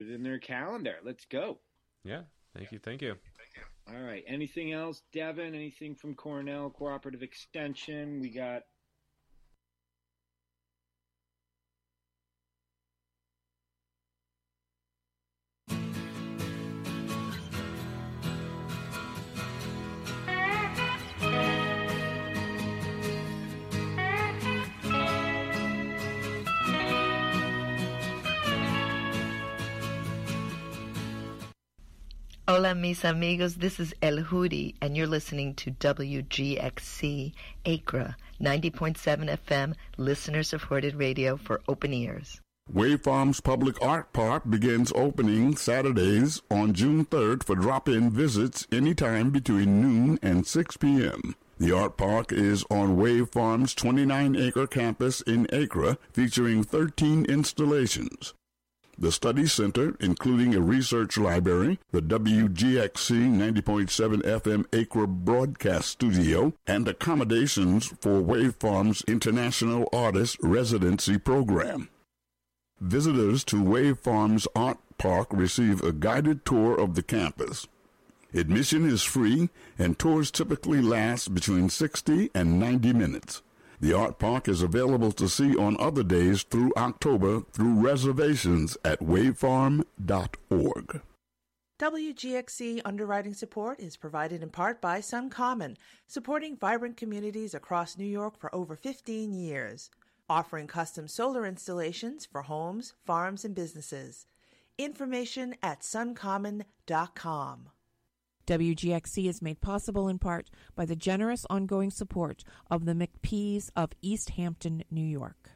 it in their calendar. Let's go. Yeah. Thank you. Thank you. All right. Anything else, Devin? Anything from Cornell Cooperative Extension? We got Hola, mis amigos. This is El Hudi, and you're listening to WGXC Acra 90.7 FM, listener supported radio for open ears. Wave Farms Public Art Park begins opening Saturdays on June 3rd for drop in visits anytime between noon and 6 p.m. The art park is on Wave Farms' 29 acre campus in Acra, featuring 13 installations. The Study Center, including a research library, the WGXC 90.7 FM Acra broadcast studio, and accommodations for Wave Farms International Artist Residency Program. Visitors to Wave Farms Art Park receive a guided tour of the campus. Admission is free, and tours typically last between 60 and 90 minutes. The art park is available to see on other days through October through reservations at wavefarm.org. WGXC underwriting support is provided in part by Suncommon, supporting vibrant communities across New York for over 15 years, offering custom solar installations for homes, farms, and businesses. Information at suncommon.com. WGXC is made possible in part by the generous ongoing support of the McPees of East Hampton, New York.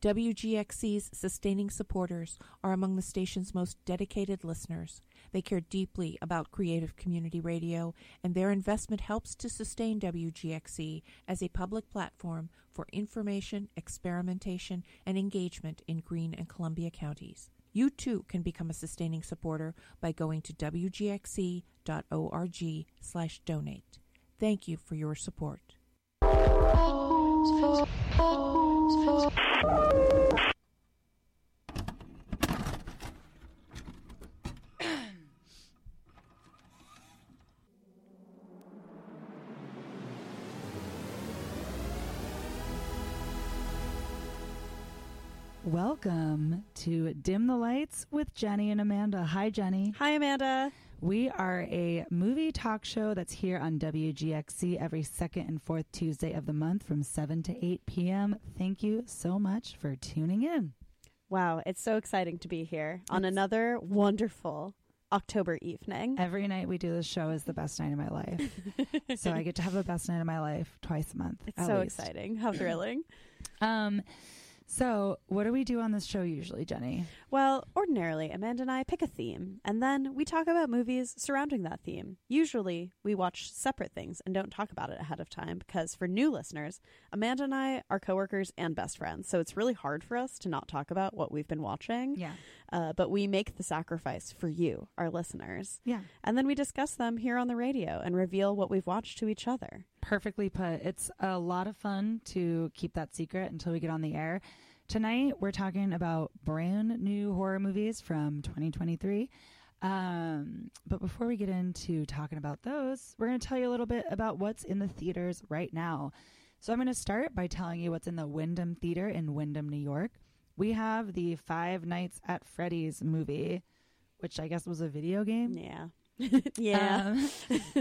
WGXC's sustaining supporters are among the station's most dedicated listeners. They care deeply about creative community radio, and their investment helps to sustain WGXC as a public platform for information, experimentation, and engagement in Greene and Columbia counties. You too can become a sustaining supporter by going to wgxc.org slash donate. Thank you for your support. Welcome to Dim the Lights with Jenny and Amanda. Hi, Jenny. Hi, Amanda. We are a movie talk show that's here on WGXC every second and fourth Tuesday of the month from 7 to 8 p.m. Thank you so much for tuning in. Wow, it's so exciting to be here on another wonderful October evening. Every night we do this show is the best night of my life. so I get to have the best night of my life twice a month. It's so least. exciting. How thrilling. um, so, what do we do on this show usually, Jenny? Well, ordinarily, Amanda and I pick a theme, and then we talk about movies surrounding that theme. Usually, we watch separate things and don't talk about it ahead of time because, for new listeners, Amanda and I are coworkers and best friends, so it's really hard for us to not talk about what we've been watching. Yeah. Uh, but we make the sacrifice for you, our listeners. Yeah. And then we discuss them here on the radio and reveal what we've watched to each other. Perfectly put. It's a lot of fun to keep that secret until we get on the air. Tonight, we're talking about brand new horror movies from 2023. Um, but before we get into talking about those, we're going to tell you a little bit about what's in the theaters right now. So I'm going to start by telling you what's in the Windham Theater in Windham, New York. We have the Five Nights at Freddy's movie, which I guess was a video game. Yeah. yeah. Um,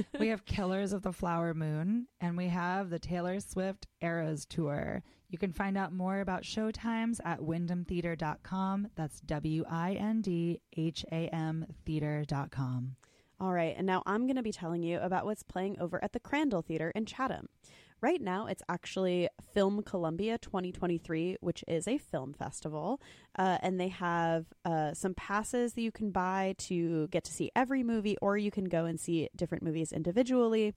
we have Killers of the Flower Moon, and we have the Taylor Swift Eras Tour. You can find out more about showtimes at windhamtheater.com. That's W I N D H A M theater.com. All right, and now I'm going to be telling you about what's playing over at the Crandall Theater in Chatham. Right now, it's actually Film Columbia 2023, which is a film festival. Uh, and they have uh, some passes that you can buy to get to see every movie, or you can go and see different movies individually.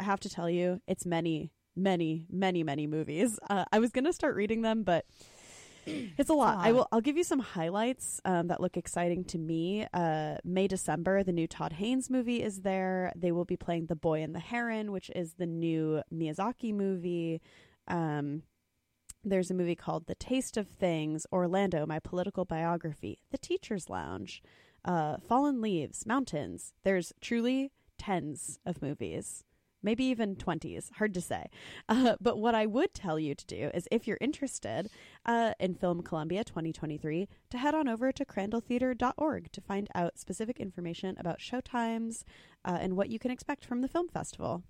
I have to tell you, it's many, many, many, many movies. Uh, I was going to start reading them, but it's a lot. I will. I'll give you some highlights um, that look exciting to me. Uh, May December, the new Todd Haynes movie is there. They will be playing The Boy and the Heron, which is the new Miyazaki movie. Um, there's a movie called The Taste of Things, Orlando, My Political Biography, The Teacher's Lounge, uh, Fallen Leaves, Mountains. There's truly tens of movies maybe even 20s, hard to say. Uh, but what I would tell you to do is if you're interested uh, in Film Columbia 2023, to head on over to crandalltheater.org to find out specific information about showtimes uh, and what you can expect from the film festival.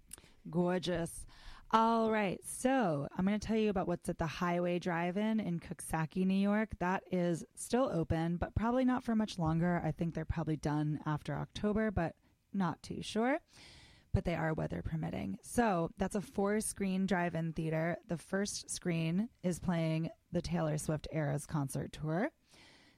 Gorgeous. All right, so I'm going to tell you about what's at the Hi-Way Drive-In in Coxsackie, New York. That is still open, but probably not for much longer. I think they're probably done after October, but not too sure but they are weather permitting. So that's a four screen drive in theater. The first screen is playing the Taylor Swift Eras concert tour.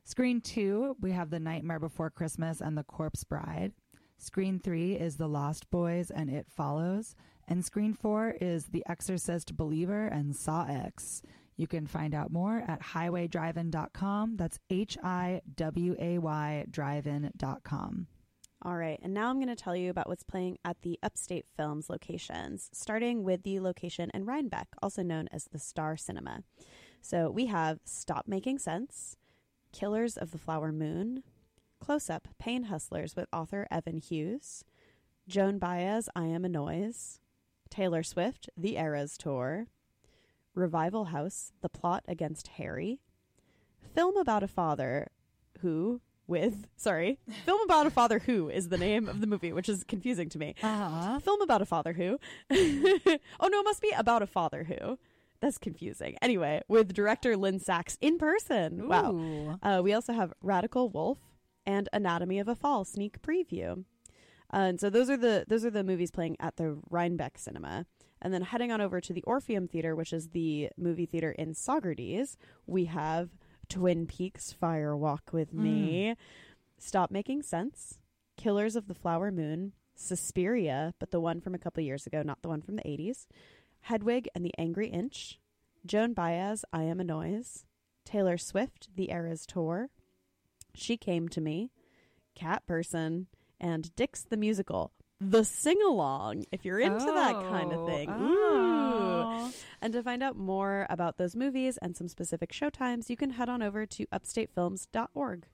Screen two, we have The Nightmare Before Christmas and The Corpse Bride. Screen three is The Lost Boys and It Follows. And screen four is The Exorcist Believer and Saw X. You can find out more at hiwaydrivein.com. That's H I W A Y drivein.com. All right, and now I'm going to tell you about what's playing at the Upstate Films locations, starting with the location in Rhinebeck, also known as the Star Cinema. So we have Stop Making Sense, Killers of the Flower Moon, Close Up Pain Hustlers with author Evan Hughes, Joan Baez I Am a Noise, Taylor Swift The Eras Tour, Revival House The Plot Against Harry, Film About a Father Who with sorry film about a father who is the name of the movie which is confusing to me. Uh-huh. film about a father who. Oh no it must be about a father who. That's confusing. Anyway with director lynne sachs in person. Ooh. wow uh, we also have radical wolfe and anatomy of a fall sneak preview. Uh, and so those are the those are the movies playing at the rhinebeck cinema. And then heading on over to the orpheum theater which is the movie theater in saugerties we have Twin Peaks Fire Walk with Me, Mm. Stop Making Sense, Killers of the Flower Moon, Suspiria, but the one from a couple years ago, not the one from the 80s, Hedwig and the Angry Inch, Joan Baez, I Am a Noise, Taylor Swift, The Eras Tour, She Came to Me, Cat Person, and Dicks the Musical. The sing along, if you're into that kind of Oh, thing. oh. And to find out more about those movies and some specific showtimes, you can head on over to upstatefilms.org.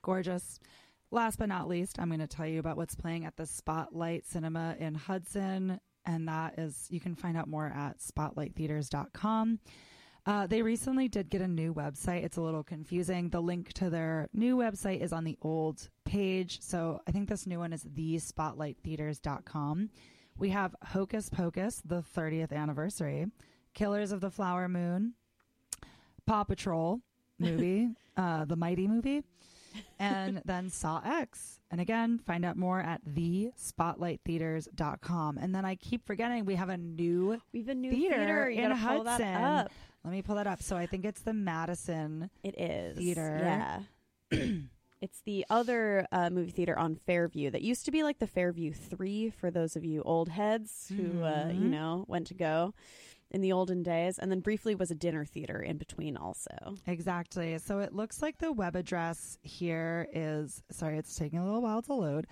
Gorgeous. Last but not least, I'm going to tell you about what's playing at the Spotlight Cinema in Hudson. And that is, you can find out more at spotlighttheaters.com. Uh, they recently did get a new website. It's a little confusing. The link to their new website is on the old page. So I think this new one is thespotlighttheaters.com. We have Hocus Pocus, the 30th anniversary, Killers of the Flower Moon, Paw Patrol movie, uh, the Mighty movie, and then Saw X. And again, find out more at thespotlighttheaters.com. And then I keep forgetting we have a new We have a new theater, theater. In gotta pull that Hudson. up. Let me pull that up. So I think it's the Madison. It is. Theater. Yeah. it's the other uh, movie theater on Fairview that used to be like the Fairview 3 for those of you old heads who, uh, you Mhm. know, went to go in the olden days. And then briefly was a dinner theater in between also. Exactly. So it looks like the web address here is sorry, it's taking a little while to load.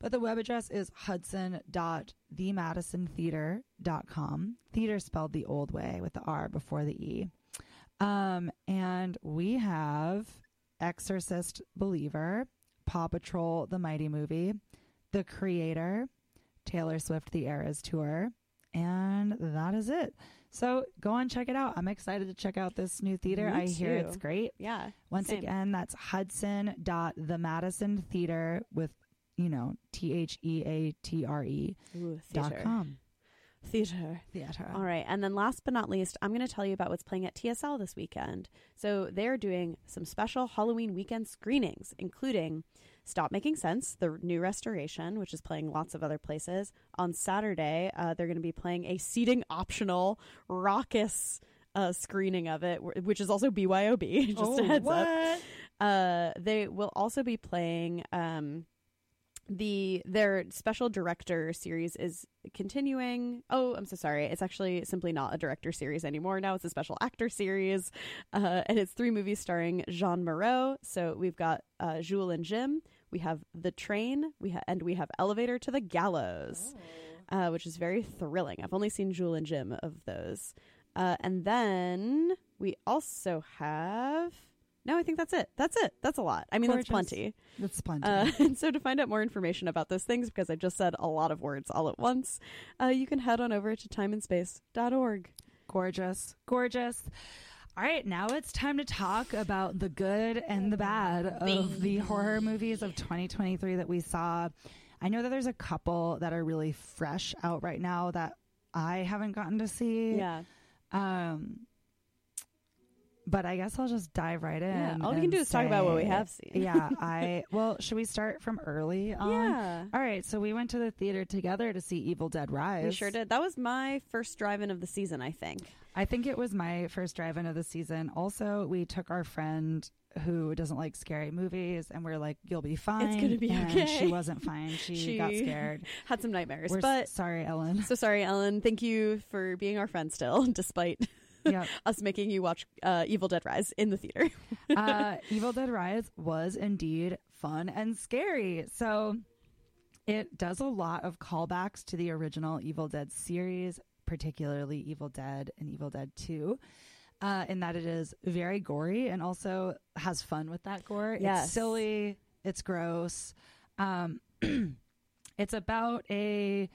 But the web address is hudson.themadisontheater.com. Theater spelled the old way with the R before the E. Um, and we have Exorcist Believer, Paw Patrol, the Mighty Movie, The Creator, Taylor Swift, The Eras Tour, and that is it. So go and check it out. I'm excited to check out this new theater. Me I hear it's great. Yeah. Once same. again, that's Hudson dot the Madison theater with, you know, T H E A T R E dot com. Theater. Theater. All right. And then last but not least, I'm going to tell you about what's playing at TSL this weekend. So they're doing some special Halloween weekend screenings, including Stop Making Sense, the new restoration, which is playing lots of other places. On Saturday, uh, they're going to be playing a seating optional, raucous uh, screening of it, which is also BYOB. Just Oh, a heads what? up. Uh, they will also be playing. Um, the their special director series is continuing. Oh, I'm so sorry. It's actually simply not a director series anymore. Now it's a special actor series, uh, and it's three movies starring Jeanne Moreau. So we've got uh, Jules and Jim. We have The Train. We ha- and we have Elevator to the Gallows, uh, which is very thrilling. I've only seen Jules and Jim of those, uh, and then we also have no, I think that's it. That's it. That's a lot. I mean, Gorgeous. that's plenty. That's plenty. Uh, and so, to find out more information about those things, because I just said a lot of words all at once, uh, you can head on over to timeandspace.org. gorgeous, gorgeous. All right, now it's time to talk about the good and the bad of the horror movies of 2023 that we saw. I know that there's a couple that are really fresh out right now that I haven't gotten to see. Yeah. Um, but I guess I'll just dive right in. Yeah, all we can do is talk about what we have seen. yeah, I well, should we start from early on? Yeah. All right, so we went to the theater together to see Evil Dead Rise. We sure did. That was my first drive-in of the season, I think. I think it was my first drive-in of the season. Also, we took our friend who doesn't like scary movies, and we are like, "You'll be fine." It's gonna be and okay. She wasn't fine. She, got scared. Had some nightmares. We're but s- sorry, Ellen. so sorry, Ellen. Thank you for being our friend still, despite Yep. us making you watch uh, Evil Dead Rise in the theater. uh, Evil Dead Rise was indeed fun and scary. So it does a lot of callbacks to the original Evil Dead series, particularly Evil Dead and Evil Dead 2. Uh, in that it is very gory and also has fun with that gore. Yes. It's silly, it's gross. Um, it's about a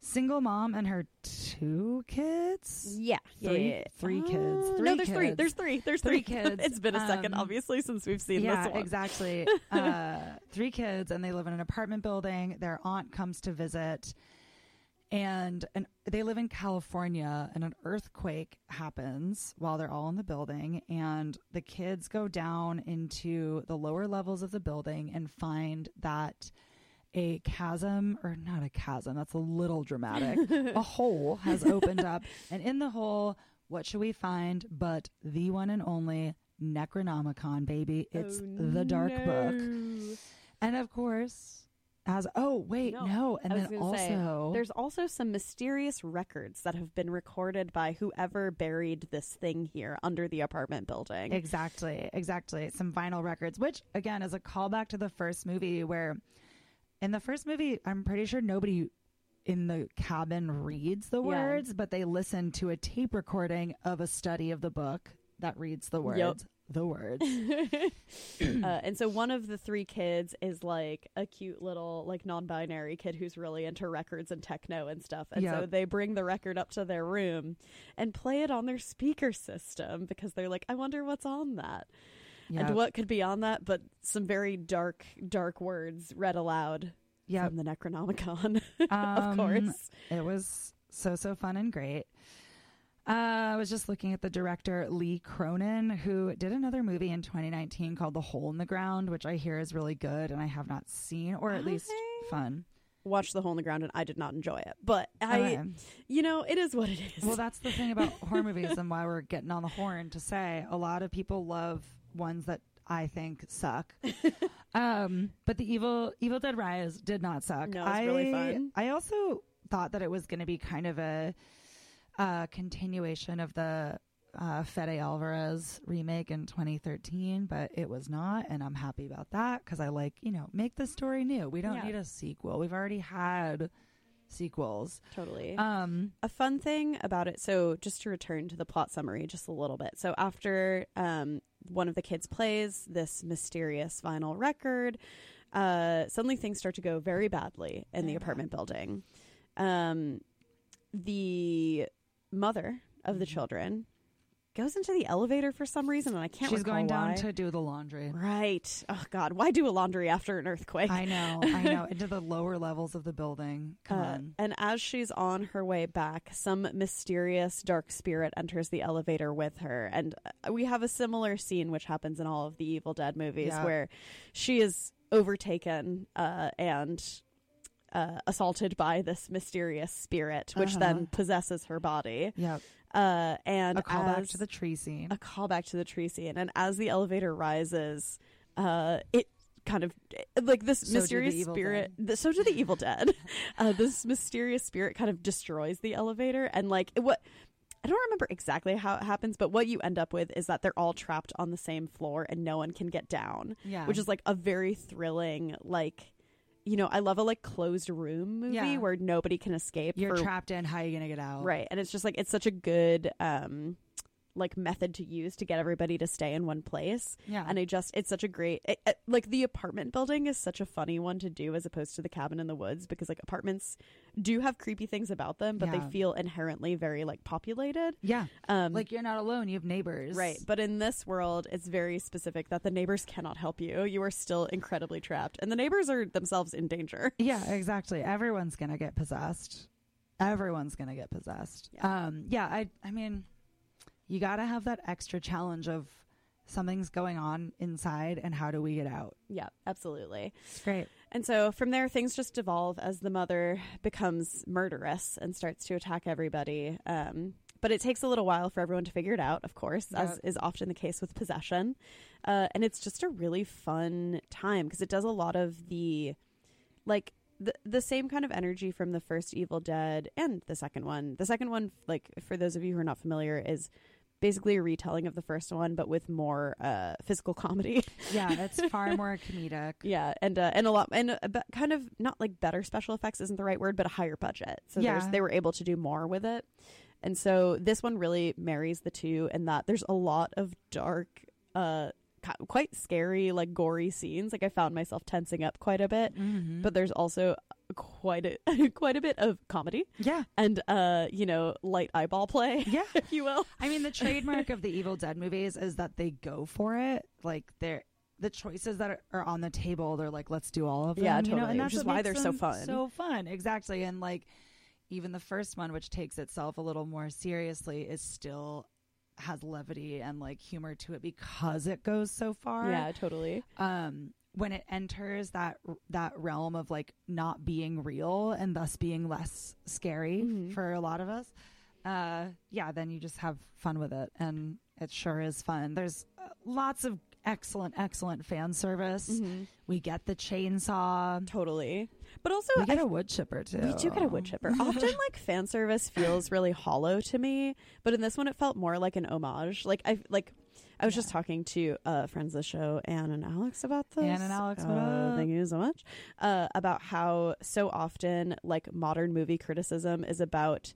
single mom and her two kids. Yeah, Three- three kids. Uh, Three no, there's three. There's three. There's Three three, kids. it's been a second, Um, obviously, since we've seen yeah, this one. exactly. uh, three kids, and they live in an apartment building. Their aunt comes to visit, and and they live in California. And an earthquake happens while they're all in the building, and the kids go down into the lower levels of the building and find that. A chasm, or not a chasm, that's a little dramatic. a hole has opened up, and in the hole, what should we find but the one and only Necronomicon, baby? It's Oh, the Dark Book. And of course, as oh wait, No, no, and then gonna say, also There's also some mysterious records that have been recorded by whoever buried this thing here under the apartment building. exactly, exactly some vinyl records, which again is a callback to the first movie where in the first movie, I'm pretty sure nobody in the cabin reads the Yeah. words, but they listen to a tape recording of a study of the book that reads the words. Yep. The words. uh, and so one of the three kids is like a cute little like non-binary kid who's really into records and techno and stuff and so they bring the record up to their room and play it on their speaker system because they're like i wonder what's on that Yep. and what could be on that but some very dark dark words read aloud Yep. from the necronomicon of Um, course It was so, so fun and great. Uh, I was just looking at the director Lee Cronin, who did another movie in 2019 called The Hole in the Ground, which I hear is really good and I have not seen, or at least fun. Watched the hole in the ground and i did not enjoy it but i Okay. you know it is what it is Well, that's the thing about horror movies and why we're getting on the horn to say a lot of people love ones that I think suck. um, but the Evil Evil Dead Rise did not suck. No, it's I, really fun. I also thought that it was going to be kind of a, uh continuation of the uh, Fede Alvarez remake in 2013, but it was not, and I'm happy about that because I like you know make the story new. We don't Yeah. need a sequel. We've already had sequels. totally Um, a fun thing about it so just to return to the plot summary just a little bit so after um, one of the kids plays this mysterious vinyl record uh, suddenly things start to go very badly in the apartment building um, the mother of the Mhm. children goes into the elevator for some reason and i can't she's going down why. to do the laundry. right oh god why do a laundry after an earthquake I know, I know. Into the lower levels of the building. Come Uh, on. And as she's on her way back, some mysterious dark spirit enters the elevator with her. And uh, we have a similar scene which happens in all of the Evil Dead movies Yeah. where she is overtaken uh, and uh, assaulted by this mysterious spirit, which Uh-huh. then possesses her body. Yep. Uh, and A callback to the tree scene. a callback to the tree scene. And as the elevator rises, uh, it kind of like this So mysterious spirit. The, so do the Evil Dead. uh, this mysterious spirit kind of destroys the elevator, and like what. I don't remember exactly how it happens, but what you end up with is that they're all trapped on the same floor and no one can get down, yeah. which is like a very thrilling, like, you know, I love a like closed room movie Yeah. where nobody can escape. You're for trapped in. How are you going to get out? Right. And it's just like it's such a good um like method to use to get everybody to stay in one place. Yeah. And I just it's such a great it, it- like the apartment building is such a funny one to do as opposed to the cabin in the woods because like apartments do have creepy things about them, but Yeah. they feel inherently very like populated. yeah. Um Like you're not alone. You have neighbors. Right, but in this world, it's very specific that the neighbors cannot help you. You are still incredibly trapped, and the neighbors are themselves in danger. Yeah, exactly. Everyone's gonna get possessed. Everyone's gonna get possessed. Yeah. Um, yeah. I, I mean, you gotta have that extra challenge of something's going on inside, and how do we get out? Yeah, absolutely. It's great. And so from there, things just devolve as the mother becomes murderous and starts to attack everybody. Um, but it takes a little while for everyone to figure it out, of course, as is often the case with possession. Uh, and it's just a really fun time because it does a lot of the, like, the, the same kind of energy from the first Evil Dead and the second one. The second one, like, for those of you who are not familiar, is basically a retelling of the first one, but with more uh, physical comedy. Yeah, it's far more comedic. Yeah, and uh, and a lot and be- kind of not like better special effects isn't the right word, but a higher budget. So there's Yeah. they were able to do more with it. And so this one really marries the two in that there's a lot of dark uh quite scary like gory scenes. Like I found myself tensing up quite a bit, Mhm. but there's also quite a quite a bit of comedy yeah, and uh you know light eyeball play yeah. if you will. I mean, the trademark of the Evil Dead movies is that they go for it. Like they're the choices that are, are on the table. They're like, let's do all of them. Yeah, you know? totally, And which that's is why they're so fun. So fun, exactly. And like, even the first one, which takes itself a little more seriously, is still has levity and like humor to it because it goes so far. Yeah, totally. Um, when it enters that that realm of like not being real and thus being less scary Mhm. for a lot of us, uh, yeah, then you just have fun with it, and it sure is fun. There's uh, lots of excellent, excellent fan service. Mhm. We get the chainsaw. Totally. But also We I get a wood chipper too. We do get a wood chipper. Often, like fan service feels really hollow to me, but in this one, it felt more like an homage. Like I like. I was just talking to uh, friends of the show, Anne and Alex, about this. Anne and Alex, Uh. Thank you so much. Uh, about how so often, like modern movie criticism is about,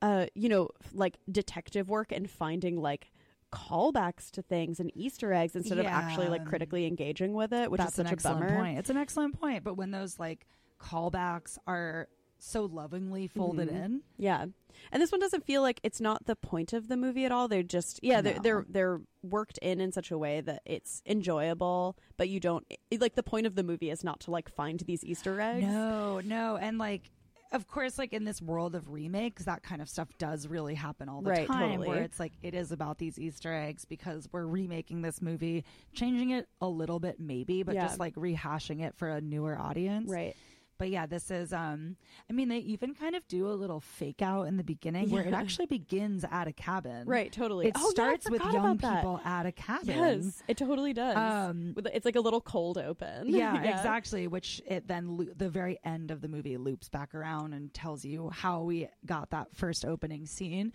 uh, you know, like detective work and finding like callbacks to things and Easter eggs instead of actually like critically engaging with it, which That's is such an a excellent bummer. point. It's an excellent point. But when those like callbacks are so lovingly folded Mhm. in, Yeah, and this one doesn't feel like it's not the point of the movie at all. They're just yeah, they're No. they're they're worked in in such a way that it's enjoyable, but you don't it, like the point of the movie is not to like find these Easter eggs. No, no, and like, of course, like in this world of remakes, that kind of stuff does really happen all the Right, time. totally. Where it's like it is about these Easter eggs because we're remaking this movie, changing it a little bit, maybe, but Yeah. just like rehashing it for a newer audience. Right. But yeah, this is. um I mean, they even kind of do a little fake out in the beginning where it actually begins at a cabin. Right, totally. It Oh, yeah, starts with young people at a cabin. Yes, it totally does. Um, it's like a little cold open. yeah, exactly. Which it then loo- the very end of the movie loops back around and tells you how we got that first opening scene.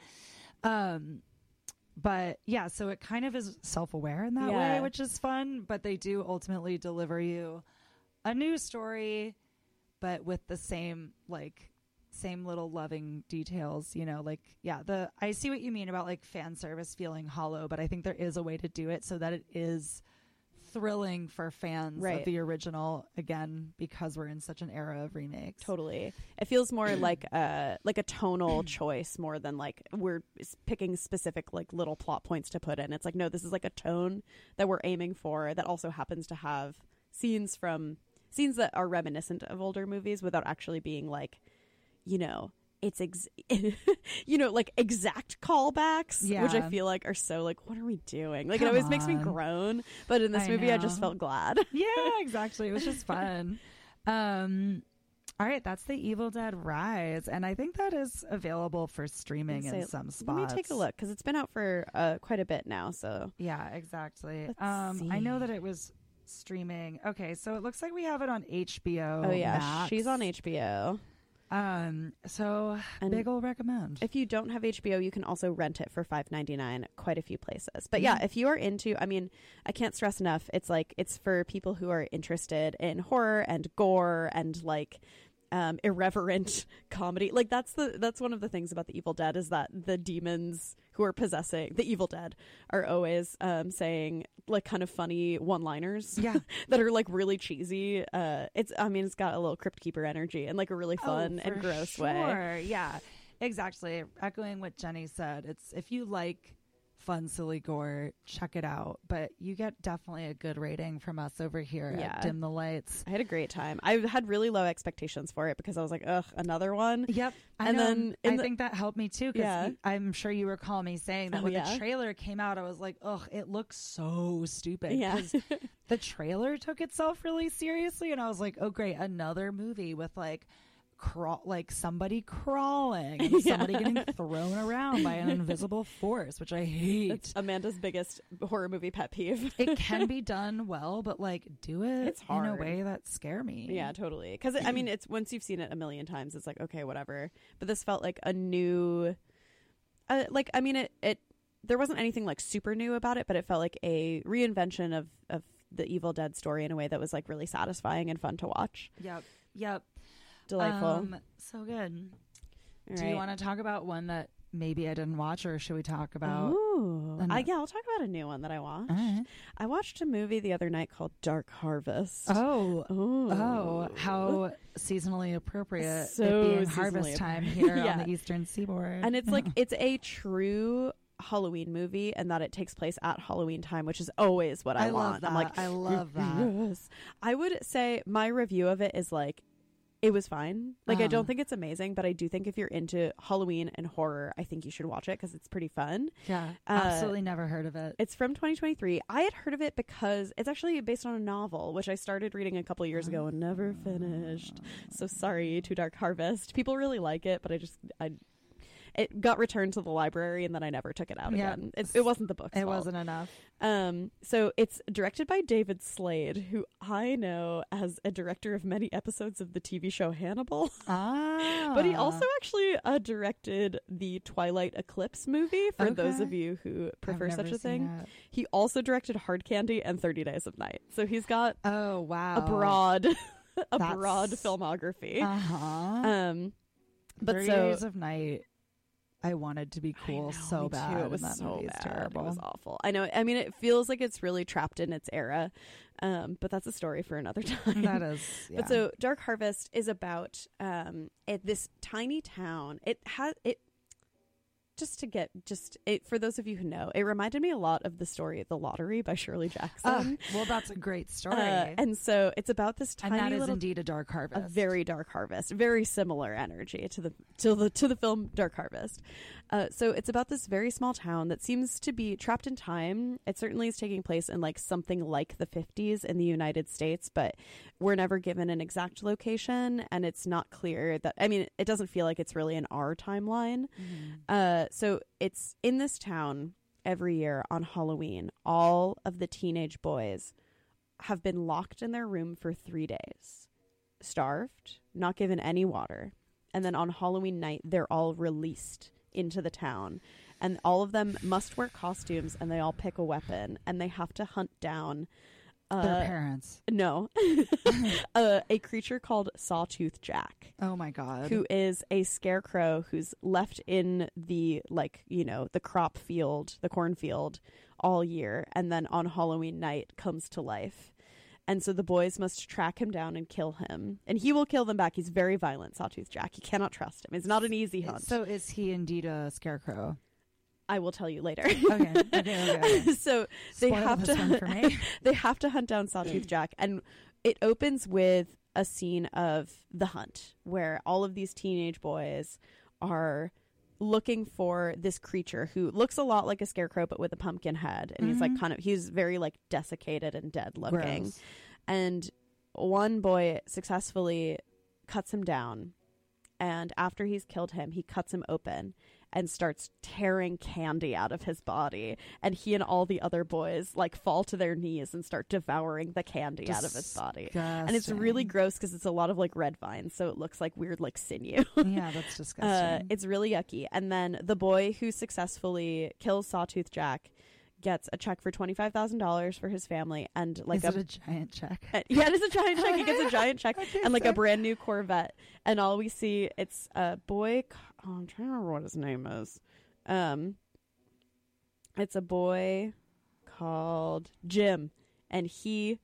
Um, but yeah, so it kind of is self aware in that Yeah. way, which is fun. But they do ultimately deliver you a new story, but with the same like same little loving details you know like yeah the i see what you mean about like fan service feeling hollow but i think there is a way to do it so that it is thrilling for fans Right. of the original again because we're in such an era of remakes. Totally. It feels more like a like a tonal choice more than like we're picking specific like little plot points to put in. It's like no, this is like a tone that we're aiming for that also happens to have scenes from scenes that are reminiscent of older movies without actually being like, you know, it's ex- you know like exact callbacks, which I feel like are so like what are we doing? Like it Come always makes me groan, but in this I movie I just felt glad. yeah, exactly. It was just fun. Um all right, that's the Evil Dead Rise, and I think that is available for streaming Say- in some spots Let me take a look because it's been out for uh, quite a bit now. So Yeah, exactly. Let's um, I know that it was streaming. Okay, so it looks like we have it on HBO. Oh yeah, Max. she's on HBO. Um, so And big ol' recommend. If you don't have HBO, you can also rent it for five ninety nine quite a few places. But yeah, Mhm. if you are into, I mean, I can't stress enough. It's like it's for people who are interested in horror and gore and like um, irreverent comedy. Like that's the that's one of the things about the Evil Dead is that the demons who are possessing the Evil Dead are always um, saying like kind of funny one-liners. Yeah. that are like really cheesy. Uh, it's I mean it's got a little Crypt Keeper energy and like a really fun Oh, and gross way. Yeah, exactly. Echoing what Jenny said, it's if you like fun, silly gore, check it out. But you get definitely a good rating from us over here Yeah. at Dim the Lights. I had a great time. I had really low expectations for it because I was like, ugh, another one. Yep. I And know. then I the- think that helped me too because Yeah. I'm sure you recall me saying that Oh, when yeah? the trailer came out, I was like, ugh, it looks so stupid. Yeah. the trailer took itself really seriously. And I was like, oh, great. Another movie with like, crawl like somebody crawling and somebody getting thrown around by an invisible force which i hate It's Amanda's biggest horror movie pet peeve. it can be done well but like do it It's hard. in a way that scare me Yeah, totally. Because I mean, it's once you've seen it a million times, it's like okay, whatever. But this felt like a new, uh, like I mean, it it there wasn't anything like super new about it, but it felt like a reinvention of of the Evil Dead story in a way that was like really satisfying and fun to watch. yep yep Delightful. Um, so good All do right. you want to talk about one that maybe i didn't watch or should we talk about Ooh. an- Uh, yeah, I'll talk about a new one that I watched. Right. I watched a movie the other night called Dark Harvest. oh Ooh. Oh, how seasonally appropriate So it being harvest time here Yeah. on the eastern seaboard. and it's like it's a true Halloween movie, and that it takes place at Halloween time, which is always what I, I want. I'm like, I love that. yes. I would say my review of it is like. It was fine. Like I don't think it's amazing, but I do think if you're into Halloween and horror, I think you should watch it because it's pretty fun. Yeah, Uh, absolutely never heard of it. It's from 2023. I had heard of it because it's actually based on a novel, which I started reading a couple years ago and never finished. So sorry Too Dark Harvest. People really like it, but I just I it got returned to the library and then I never took it out Yeah. again. It, it wasn't the book. It fault. wasn't enough. Um, so it's directed by David Slade, who I know as a director of many episodes of the TV show Hannibal. Ah, But he also actually uh, directed the Twilight Eclipse movie for those of you who prefer such a thing. He also directed Hard Candy and 30 Days of Night. So he's got Oh wow, a broad a That's- broad filmography. Uh huh. um but Thirty so Days of Night. I wanted to be cool know, so bad. Too. It was that so movie bad. terrible. It was awful. I know. I mean, it feels like it's really trapped in its era, um, but that's a story for another time. That is. Yeah. But so Dark Harvest is about um it, this tiny town. It has it just to get just it for those of you who know, it reminded me a lot of the story of the lottery by Shirley Ah, Jackson. well, that's a great story. Uh, and so it's about this tiny and that is little indeed a dark harvest. a very dark harvest very similar energy to the to the to the film dark harvest uh, so it's about this very small town that seems to be trapped in time it certainly is taking place in like something like the 50s in the united states but we're never given an exact location and it's not clear that i mean it doesn't feel like it's really in our timeline so it's in this town every year on halloween all of the teenage boys have been locked in their room for three days starved, not given any water. And then on Halloween night, they're all released into the town. And all of them must wear costumes and they all pick a weapon and they have to hunt down. Uh, Their parents. no, uh, a creature called Sawtooth Jack, Oh my god. who is a scarecrow who's left in the like you know the crop field, the cornfield, all year, and then on Halloween night comes to life. And so the boys must track him down and kill him. And he will kill them back. He's very violent, Sawtooth Jack. You cannot trust him. It's not an easy hunt. So is he indeed a scarecrow? I will tell you later. Okay. Okay. Okay. so they Spoil have to one for me. they have to hunt down Sawtooth Jack, and it opens with a scene of the hunt where all of these teenage boys are looking for this creature who looks a lot like a scarecrow but with a pumpkin head and he's like Mhm. kind of he's very like desiccated and dead looking Gross. and one boy successfully cuts him down and after he's killed him he cuts him open and starts tearing candy out of his body and he and all the other boys like fall to their knees and start devouring the candy out of his body and it's really gross because it's a lot of like red vines so it looks like weird like sinew Yeah, that's uh, disgusting. it's really yucky and then the boy who successfully kills sawtooth jack gets a check for $25000 for his family and like Is a a giant check? uh, yeah, it is a giant check. He gets a giant check and like a brand new Corvette. And all we see, it's a boy. Oh, I'm trying to remember what his name is. Um, It's a boy called Jim, and he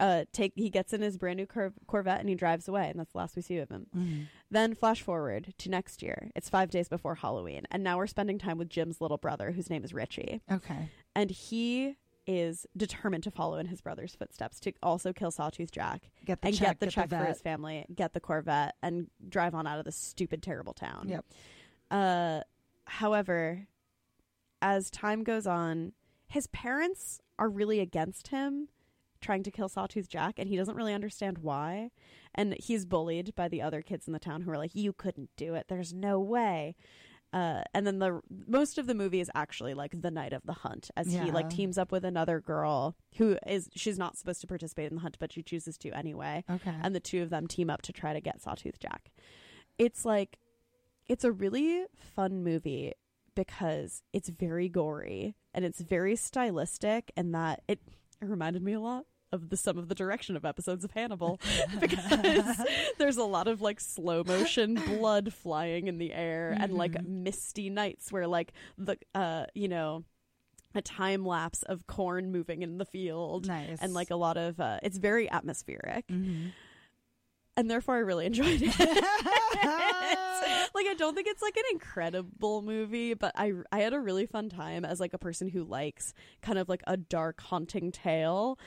uh take he gets in his brand new cor- Corvette and he drives away, and that's the last we see of him. Mm-hmm. Then flash forward to next year. It's five days before Halloween, and now we're spending time with Jim's little brother, whose name is Richie, Okay. and he is determined to follow in his brother's footsteps to also kill Sawtooth Jack Get the and check. get the check for his family, get the Corvette, and drive on out of this stupid, terrible town. Yep. Uh, however, as time goes on, his parents are really against him trying to kill Sawtooth Jack, and he doesn't really understand why. And he's bullied by the other kids in the town who are like, "You couldn't do it. There's no way." Uh, and then the most of the movie is actually like the night of the hunt, as he like teams up with another girl who is she's not supposed to participate in the hunt, but she chooses to anyway Okay. and the two of them team up to try to get Sawtooth Jack. It's like it's a really fun movie because it's very gory and it's very stylistic and that it, it reminded me a lot of the some of the direction of episodes of Hannibal because there's a lot of like slow motion blood flying in the air and like Mhm. misty nights where like the uh you know a time lapse of corn moving in the field nice. and like a lot of uh it's very atmospheric hmm and therefore I really enjoyed it. like I don't think it's like an incredible movie, but I I had a really fun time as like a person who likes kind of like a dark haunting tale.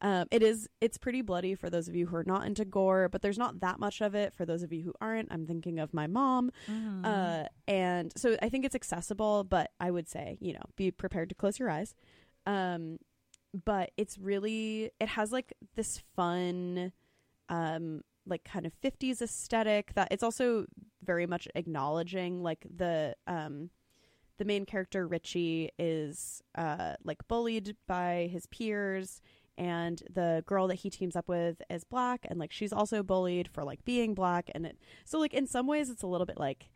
Um, it is it's pretty bloody for those of you who are not into gore, but there's not that much of it for those of you who aren't. I'm thinking of my mom, Mm-hmm. uh, and so I think it's accessible, but I would say you know be prepared to close your eyes. Um, but it's really it has like this fun um like kind of 50s aesthetic that it's also very much acknowledging like the um the main character Richie is uh like bullied by his peers and the girl that he teams up with is black and like she's also bullied for like being black and it so like in some ways it's a little bit like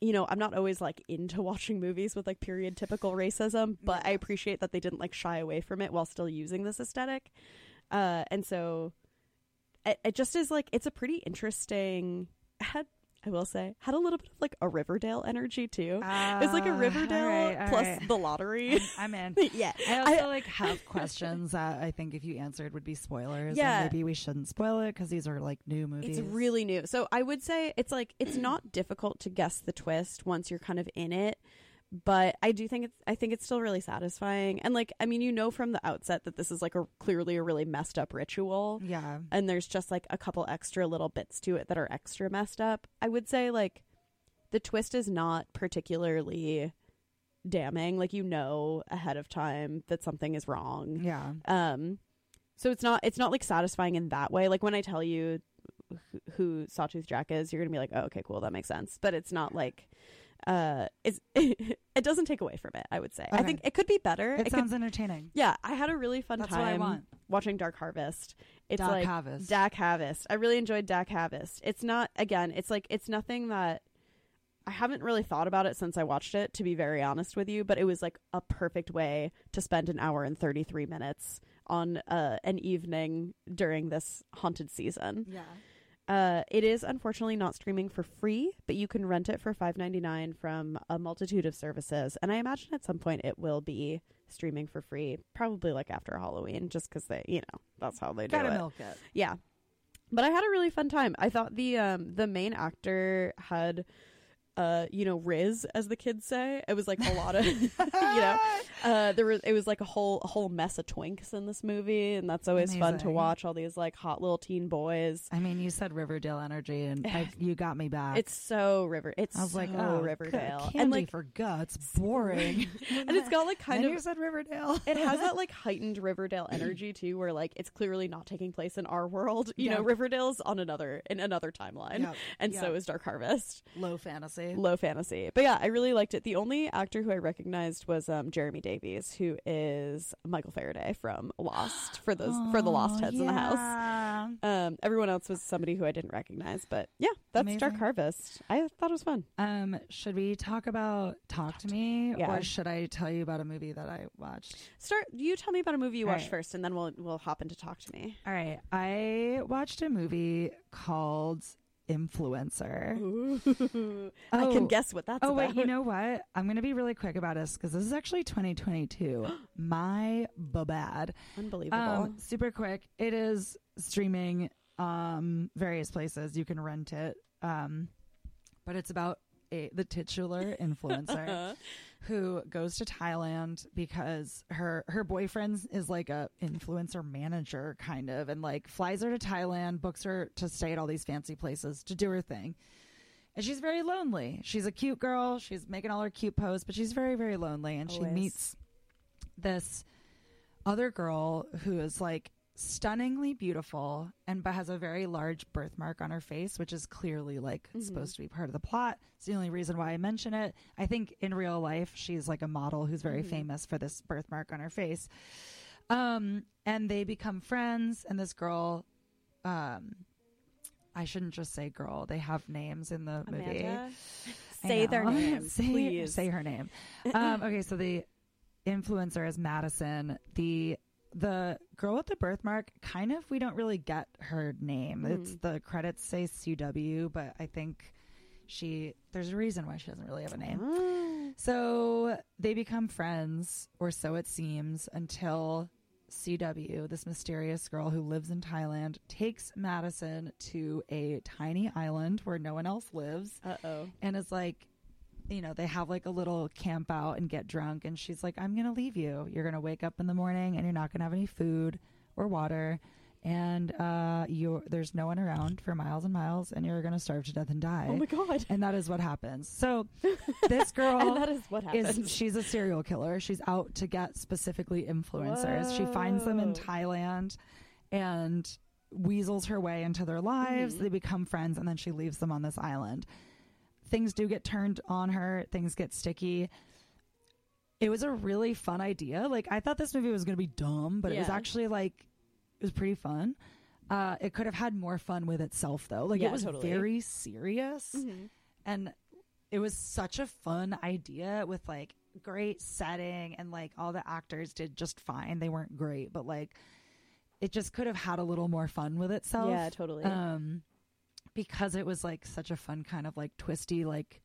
you know, I'm not always like into watching movies with like period typical racism, but I appreciate that they didn't like shy away from it while still using this aesthetic. Uh, and so it, it just is like it's a pretty interesting. Had I will say had a little bit of like a Riverdale energy too. it's like a Ah, Riverdale all right, all plus right. the lottery. I'm in. yeah, I also I- like have questions that I think if you answered would be spoilers. Yeah. maybe we shouldn't spoil it because these are like new movies. It's really new. So I would say it's like it's not difficult to guess the twist once you're kind of in it. But I do think it's I think it's still really satisfying. And like I mean, you know from the outset that this is like a clearly a really messed up ritual. yeah. And there's just like a couple extra little bits to it that are extra messed up. I would say like the twist is not particularly damning. Like you know ahead of time that something is wrong. Yeah. Um, so it's not it's not like satisfying in that way. Like when I tell you who, who Sawtooth Jack is, you're gonna be like, oh, okay, cool, that makes sense. But it's not like uh, it's it doesn't take away from it. I would say. I think it could be better. It, could- sounds entertaining. yeah, I had a really fun That's time watching Dark Harvest. It's Doc like Harvest. Dak Harvest. I really enjoyed Dak Harvest. It's not again. It's like it's nothing that I haven't really thought about it since I watched it. To be very honest with you, but it was like a perfect way to spend an hour and thirty three minutes on uh, an evening during this haunted season. Yeah. Uh, it is unfortunately not streaming for free, but you can rent it for five ninety nine from a multitude of services, and I imagine at some point it will be streaming for free, probably like after Halloween, just because they, you know, that's how they do Gotta it. milk it. Yeah, but I had a really fun time. I thought the um the main actor had. Uh, you know, Riz, as the kids say. It was like a lot of, you know, uh, there was it was like a whole a whole mess of twinks in this movie, and that's always fun to watch. All these like hot little teen boys. I mean, you said Riverdale energy, and I, you got me back. It's so river. It's I was like, oh, Riverdale, Candy and like, for guts, boring. and it's got like kind of. you said Riverdale. It has that like heightened Riverdale energy too, where like it's clearly not taking place in our world. You know, Riverdale's on another in another timeline, and so is Dark Harvest. low fantasy. Low fantasy, but yeah, I really liked it. The only actor who I recognized was um, Jeremy Davies, who is Michael Faraday from Lost for those for the Lost Oh, Heads in the House. Um, everyone else was somebody who I didn't recognize, but yeah, that's Dark Harvest. I thought it was fun. Um, should we talk about Talk to Me, Yeah. or should I tell you about a movie that I watched? Start. You tell me about a movie you All watched right. first, and then we'll we'll hop into talk to me. All right, I watched a movie called influencer. Ooh, I Oh. can guess what that's Oh about. wait, you know what? I'm going to be really quick about this because this is actually 2022. My babad, Unbelievable. Um, super quick. It is streaming um various places. You can rent it. Um, but it's about a the titular influencer who goes to Thailand because her her boyfriend is like a influencer manager kind of and like flies her to Thailand, books her to stay at all these fancy places to do her thing. And she's very lonely. She's a cute girl. She's making all her cute posts, but she's very very lonely and she meets this other girl who is like stunningly beautiful and but has a very large birthmark on her face which is clearly like Mhm. supposed to be part of the plot it's the only reason why i mention it i think in real life she's like a model who's very Mhm. famous for this birthmark on her face um and they become friends and this girl um i shouldn't just say girl they have names in the movie Amanda, I say their names, say, please. Say her name. Um, okay, so the influencer is Madison. The the girl with the birthmark, kind of, we don't really get her name. It's Mhm. the credits say CW, but I think she there's a reason why she doesn't really have a name. So they become friends, or so it seems, until CW, this mysterious girl who lives in Thailand, takes Madison to a tiny island where no one else lives Uh-oh. and it's like you know they have like a little camp out and get drunk and she's like i'm gonna leave you you're gonna wake up in the morning and you're not gonna have any food or water and uh you there's no one around for miles and miles and you're gonna starve to death and die Oh my god. and that is what happens so this girl and that is what happens. is she's a serial killer. She's out to get specifically influencers. She finds them in Thailand and weasels her way into their lives. Mhm. They become friends and then she leaves them on this island. Things do get turned on her, things get sticky. It was a really fun idea. Like I thought this movie was going to be dumb, but it was actually like it was pretty fun. Uh, it could have had more fun with itself though. Like Yeah, it was totally. very serious Mhm. and it was such a fun idea with like great setting and like all the actors did just fine they weren't great but like it just could have had a little more fun with itself Yeah, totally. um because it was like such a fun kind of like twisty like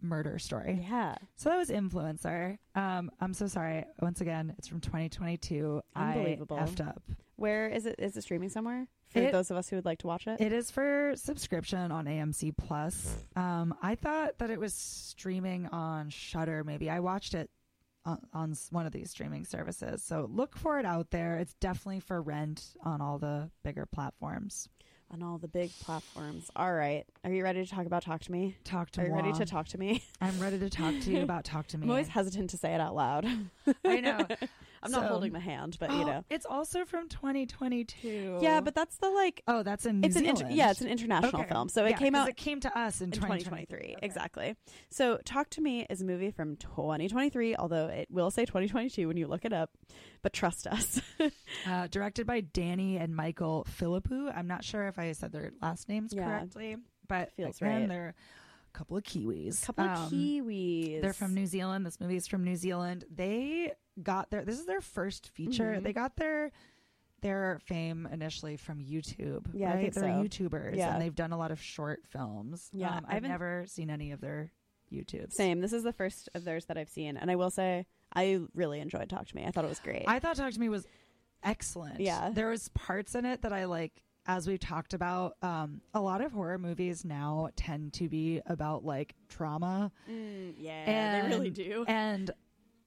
murder story yeah. so that was influencer um i'm so sorry once again it's from 2022 Unbelievable. i effed up Where is it? Is it streaming somewhere for It- those of us who would like to watch it? It is for subscription on AMC Plus. Um, I thought that it was streaming on Shudder. Maybe I watched it on, on one of these streaming services. So look for it out there. It's definitely for rent on all the bigger platforms. On all the big platforms. All right. Are you ready to talk about Talk to Me? Talk to Are you ready to talk to me? I'm ready to talk to you about Talk to Me. I'm always hesitant to say it out loud. I know. I'm not holding the hand, but you Oh, know. it's also from 2022. Yeah, but that's the like. oh, that's in New it's an Zealand. inter- yeah, it's an international Okay. film. So it Yeah, came out It came to us in, in 2023. 2023. Okay. Exactly. So Talk to Me is a movie from 2023, although it will say 2022 when you look it up. But trust us. Uh, directed by Danny and Michael Philippou. I'm not sure if I said their last names Yeah. correctly, but Feels again, right. they're couple of Kiwis. couple of Um, Kiwis. They're from New Zealand. This movie is from New Zealand. They got their this is their first feature. Mhm. They got their their fame initially from YouTube. Yeah, I think they're so. YouTubers Yeah. and they've done a lot of short films. Yeah, um, I I've never seen any of their YouTubes. Same. This is the first of theirs that I've seen, and I will say I really enjoyed Talk to Me. I thought it was great. I thought Talk to Me was excellent. Yeah. There was parts in it that I like as we've talked about, um, a lot of horror movies now tend to be about like trauma. Mm, yeah, And- they really do. And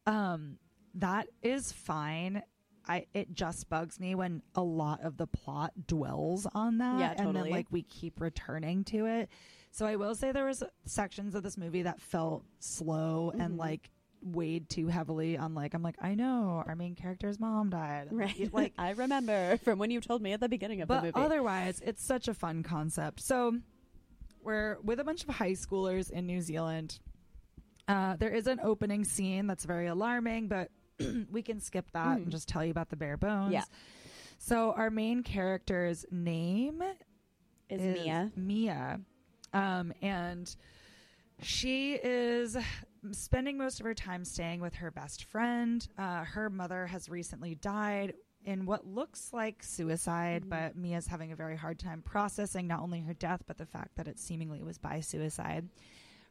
um that is fine. I it just bugs me when a lot of the plot dwells on that Yeah, totally. and then like we keep returning to it. So I will say there was sections of this movie that felt slow and Mhm. like weighed too heavily on like I'm like I know our main character's mom died. Right. Like I remember from when you told me at the beginning of but the movie. otherwise, it's such a fun concept. So we're with a bunch of high schoolers in New Zealand. Uh, there is an opening scene that's very alarming, but we can skip that Mhm. and just tell you about the bare bones. Yeah. So our main character's name is, Mia. Mia. Um, and she is spending most of her time staying with her best friend. Uh, her mother has recently died, in what looks like suicide, but Mia's having a very hard time processing not only her death, but the fact that it seemingly was by suicide.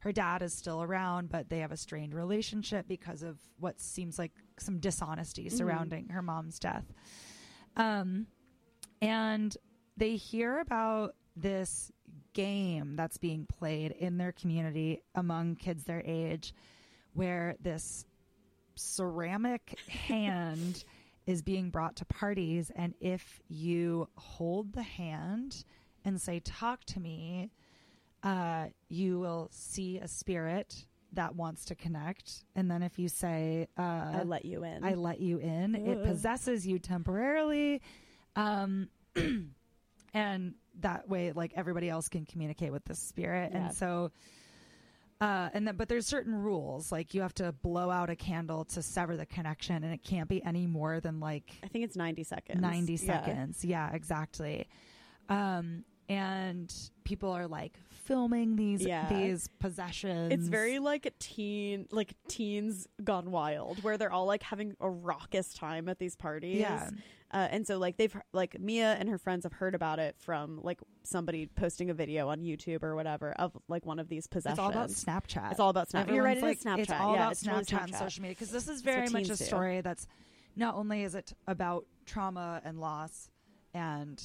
Her dad is still around, but they have a strained relationship because of what seems like some dishonesty surrounding her mom's death. Um, and they hear about this game that's being played in their community among kids their age where this ceramic hand is being brought to parties and if you hold the hand and say talk to me uh, you will see a spirit that wants to connect and then if you say uh, I let you in. I let you in. It possesses you temporarily. Um, and that way, like everybody else can communicate with the spirit. Yeah. And so, uh, and then, but there's certain rules. Like you have to blow out a candle to sever the connection, and it can't be any more than like I think it's 90 seconds. 90 Yeah. seconds. Yeah, exactly. Um, and people are like filming these Yeah. these possessions. It's very like teen, like teens gone wild, where they're all like having a raucous time at these parties. Yeah. Uh, and so like they've like Mia and her friends have heard about it from like somebody posting a video on YouTube or whatever of like one of these possessions. It's all about Snapchat. It's all about Snapchat. You're right. Is Snapchat. It's all Yeah, about it's totally Snapchat and social media because this is very much a teens do. story that's not only is it about trauma and loss and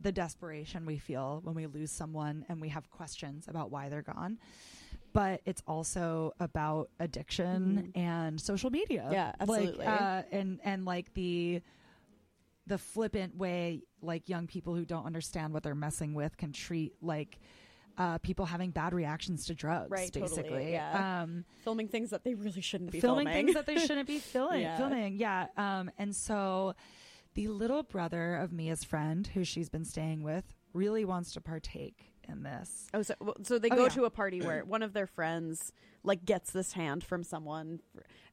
the desperation we feel when we lose someone and we have questions about why they're gone, but it's also about addiction and social media. Mm-hmm. Yeah, absolutely. Like, uh, and and like the the flippant way like young people who don't understand what they're messing with can treat like uh, people having bad reactions to drugs, Right, totally, basically. yeah. Um, filming things that they really shouldn't be filming, filming, things that they shouldn't be filming. Yeah. Filming, yeah. Um, and so the little brother of Mia's friend, who she's been staying with, really wants to partake in this. Oh, so so they Oh, go yeah. to a party where one of their friends like gets this hand from someone,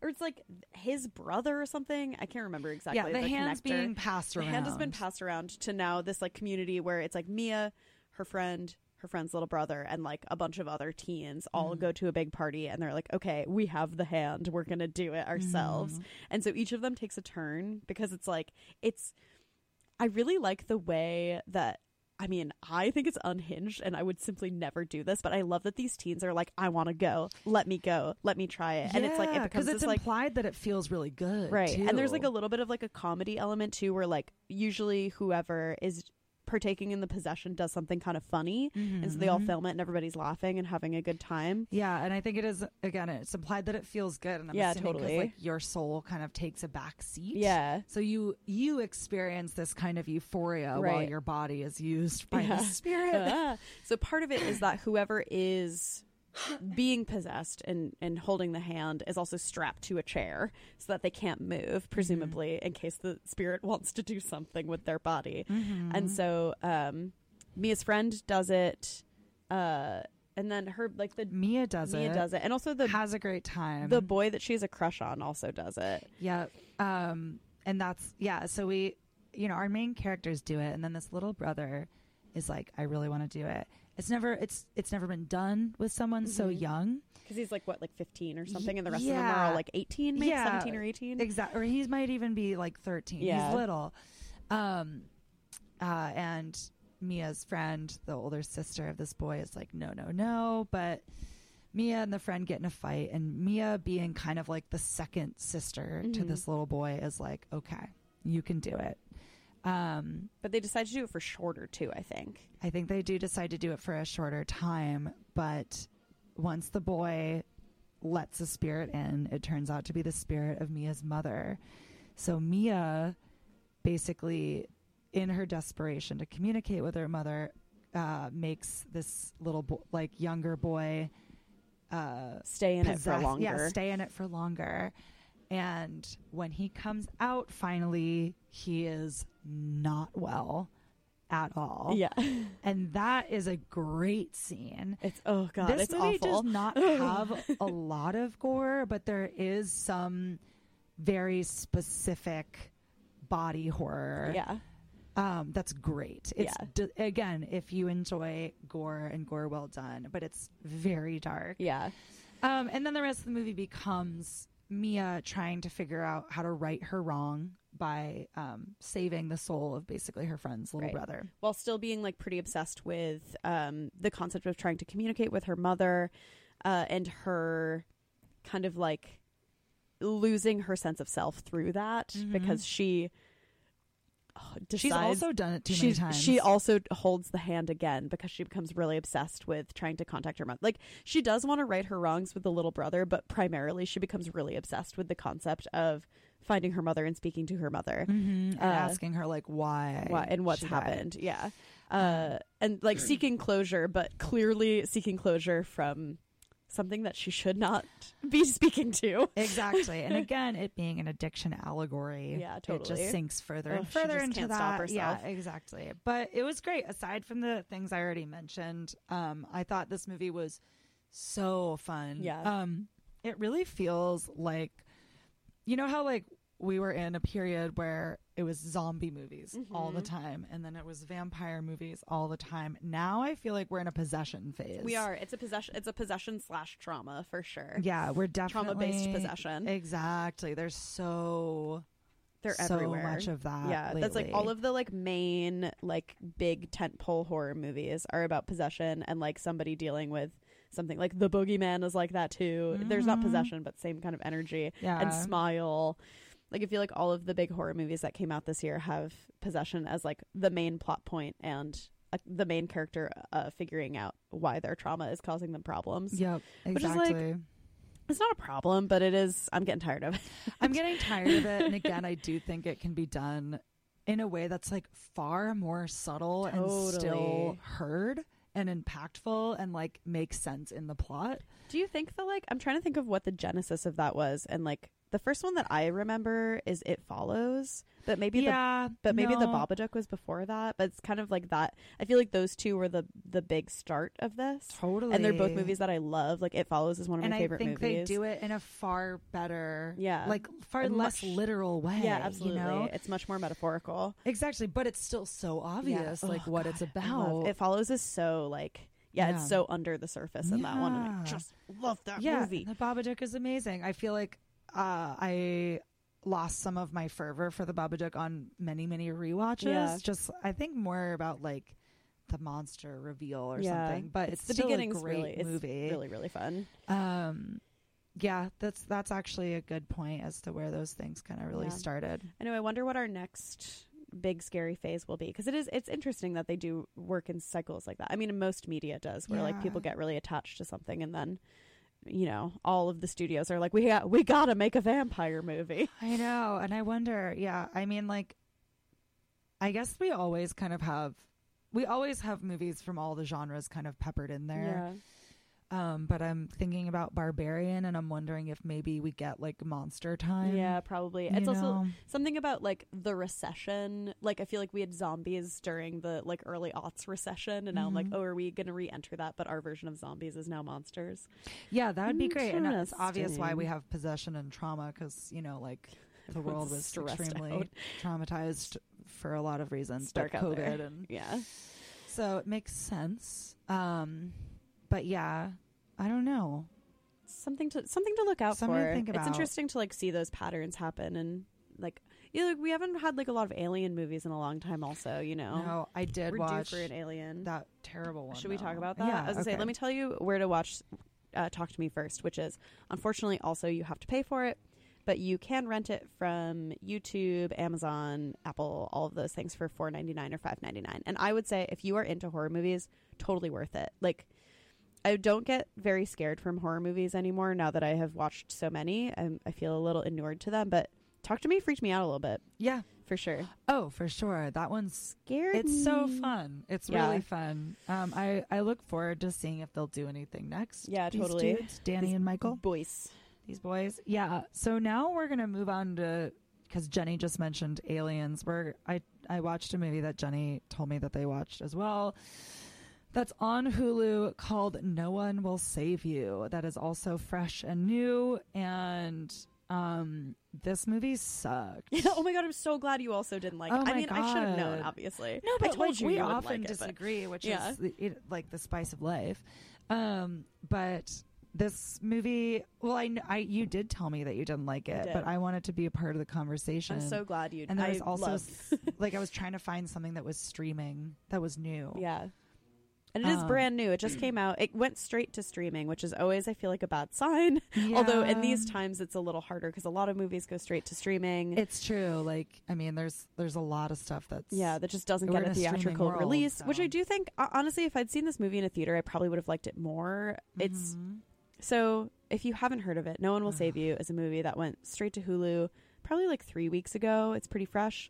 or it's like his brother or something. I can't remember exactly. yeah, the, hand's connector. being passed The around. hand has been passed around to now this like community where it's like Mia, her friend, her friend's little brother, and like a bunch of other teens all Mm-hmm. go to a big party and they're like, okay, we have the hand, we're gonna do it ourselves. Mm-hmm. And so each of them takes a turn because it's like it's. I really like the way that. I mean, I think it's unhinged and I would simply never do this, but I love that these teens are like, I want to go. Let me go. Let me try it. and it's like, it Yeah, becomes it's this like implied that it feels really good, right and there's like a little bit of like a comedy element too where like usually whoever is partaking in the possession does something kind of funny and so they all Mhm. film it and everybody's laughing and having a good time Yeah, and I think it is again. It's implied that it feels good, and I'm Yeah, assuming totally. like your soul kind of takes a back seat. Yeah. So you you experience this kind of euphoria while your body is used by Yeah. the spirit. Ah. so part of it is that whoever is being possessed and, and holding the hand is also strapped to a chair so that they can't move, presumably, in case the spirit wants to do something with their body. Mm-hmm. And so um, Mia's friend does it. Uh, and then her, like the Mia does Mia it. does it. And also the has a great time. the boy that she has a crush on also does it. Yeah. Um, and that's, yeah. So we, you know, our main characters do it. And then this little brother is like, I really want to do it. It's never, it's, it's never been done with someone so Mhm. young. Because he's like, what, like 15 or something? And the rest of them are all like 18, maybe Yeah. 17 or 18? Exactly. Or he might even be like 13. Yeah. He's little. Um, uh, and Mia's friend, the older sister of this boy, is like, no, no, no. But Mia and the friend get in a fight, and Mia, being kind of like the second sister to Mhm. this little boy, is like, okay, you can do it. Um, But they decide to do it for shorter, too, I think. I think they do decide to do it for a shorter time, but once the boy lets a spirit in, it turns out to be the spirit of Mia's mother. So Mia basically, in her desperation to communicate with her mother, uh, makes this little bo- like younger boy uh, Stay in it for longer. Yeah, stay in it for longer. And when he comes out finally, he is not well at all. Yeah. And that is a great scene. It's, oh, God, this it's movie awful. does not have a lot of gore, but there is some very specific body horror. Yeah. Um, that's great. It's Yeah. d- again, if you enjoy gore and gore well done, but it's very dark. Yeah. Um, and then the rest of the movie becomes Mia trying to figure out how to right her wrong by um, saving the soul of basically her friend's little Right. brother. while still being like pretty obsessed with um, the concept of trying to communicate with her mother uh, and her kind of like losing her sense of self through that Mhm. because she decides She's also done it too she, many times. She also holds the hand again because she becomes really obsessed with trying to contact her mother. Like she does want to right her wrongs with the little brother, but primarily she becomes really obsessed with the concept of finding her mother and speaking to her mother Mhm, and uh, asking her like why, why and what's she died. happened. Yeah. Uh, and like seeking closure, but clearly seeking closure from something that she should not be speaking to. Exactly. and again, it being an addiction allegory, Yeah, totally. It just sinks further and further into that. stop Yeah, exactly. But it was great. Aside from the things I already mentioned, um, I thought this movie was so fun. Yeah. Um, it really feels like, you know how like we were in a period where it was zombie movies all the Mhm. time, and then it was vampire movies all the time. Now I feel like we're in a possession phase. We are. It's a possession. It's a possession slash trauma for sure. Yeah, we're definitely Trauma based possession. Exactly. There's so They're so everywhere. much of that. yeah, that's like all of the like main like big tentpole horror movies are about possession and like somebody dealing with something like the boogeyman is like that too. There's not Mhm. possession, but same kind of energy. yeah. and smile like i feel like all of the big horror movies that came out this year have possession as like the main plot point and uh, the main character uh, figuring out why their trauma is causing them problems Yep, Which is like- exactly. it's not a problem but it is i'm getting tired of it I'm getting tired of it, and again, I do think it can be done in a way that's like far more subtle and still heard and impactful and like makes sense in the plot. do you think the like i'm trying to think of what the genesis of that was and like the first one that i remember is it follows but maybe the yeah, but maybe the no. Babadook was before that. But it's kind of like that. I feel like those two were the the big start of this. totally, And they're both movies that I love. Like It Follows is one of and my I favorite movies. I think they do it in a far better, Yeah. like far less much- literal way. Yeah, absolutely. You know? It's much more metaphorical. Exactly, but it's still so obvious, Yeah. like Oh, what God, it's about. It Follows is so like yeah, Yeah. it's so under the surface in that one. And I just love that yeah, movie. the Babadook is amazing. I feel like uh, I lost some of my fervor for the Babadook on many, many rewatches. Yeah. Just I think more about like the monster reveal or Yeah. something. But it's, the still beginning's a great really it's movie. really really fun. Um, yeah, that's that's actually a good point as to where those things kind of really Yeah. started. I know. I wonder what our next big scary phase will be because it is it's interesting that they do work in cycles like that. I mean, most media does where like people get really attached to something and then you know all of the studios are like we got we got to make a vampire movie. I know, and I wonder. Yeah, I mean, like, I guess we always kind of have. We always have movies from all the genres kind of peppered in there. Um, but I'm thinking about Barbarian, and I'm wondering if maybe we get like Monster Time. Yeah, probably. It's also something about like the recession. Like I feel like we had zombies during the like early aughts recession, and now I'm like, Mhm. oh, are we going to re-enter that? But our version of zombies is now monsters. yeah, that would be great, and it's obvious why we have possession and trauma because you know, like the world was extremely out. traumatized for a lot of reasons, dark but out there. COVID and Yeah. so it makes sense. Um, but yeah, I don't know. something to something to look out Something to for. think It's interesting to like see those patterns happen and like you know, like, we haven't had like a lot of alien movies in a long time. Also, you know, No, I did we're watch for an alien. that terrible one. Should we talk about that? Yeah, I was gonna say, okay. let me tell you where to watch. Uh, Talk to me first, which is unfortunately also you have to pay for it, but you can rent it from YouTube, Amazon, Apple, all of those things for four ninety nine or five ninety nine. And I would say if you are into horror movies, totally worth it. Like. I don't get very scared from horror movies anymore now that I have watched so many. I'm, I feel a little inured to them, but Talk to Me freaked me out a little bit, Yeah. for sure. Oh, for sure. That one's Scared it's so fun. It's Yeah. really fun. Um, I I look forward to seeing if they'll do anything next. Yeah, These totally. dudes, Danny These and Michael, Boys. these boys. Yeah. So now we're gonna move on to because Jenny just mentioned Aliens. Where I I watched a movie that Jenny told me that they watched as well. That's on Hulu called No One Will Save You. That is also fresh and new. And um, this movie sucked. Yeah, oh my god, I'm so glad you also didn't like Oh it. I my mean, I should have known, obviously. No, but I told like you we you often like it, but- disagree, which Yeah. is it, like the spice of life. Um, but this movie. Well, I, I you did tell me that you didn't like it, did. but I wanted to be a part of the conversation. I'm so glad you. Did. And there was I also love- like I was trying to find something that was streaming that was new. yeah. And it is Um, brand new. It just came out. It went straight to streaming, which is always, I feel like, a bad sign. Although in these times, it's a little harder because a lot of movies go straight to streaming. it's true. Like I mean, there's there's a lot of stuff that's yeah, that just doesn't get a theatrical world, release, which I do think, honestly, if I'd seen this movie in a theater, I probably would have liked it more. It's Mhm. So, if you haven't heard of it, No One Will Save You is a movie that went straight to Hulu probably like three weeks ago. It's pretty fresh.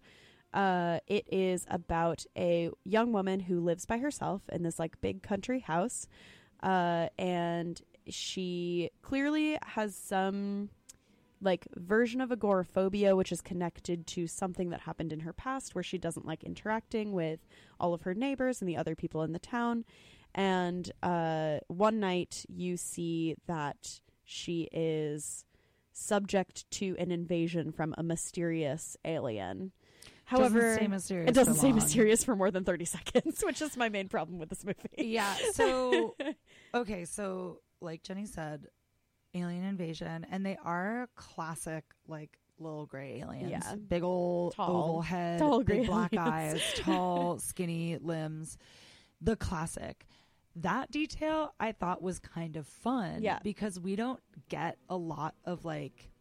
Uh, it is about a young woman who lives by herself in this like big country house, uh, and she clearly has some like version of agoraphobia, which is connected to something that happened in her past, where she doesn't like interacting with all of her neighbors and the other people in the town. And uh, one night, you see that she is subject to an invasion from a mysterious alien. However, doesn't stay mysterious. it doesn't stay long. mysterious for more than 30 seconds, which is my main problem with this movie. Yeah. So okay, so like Jenny said, alien invasion, and they are classic like little gray aliens. Yeah. Big old Tall. oval head, Tall big black aliens. eyes, tall, skinny limbs. The classic. That detail I thought was kind of fun. Yeah. Because we don't get a lot of like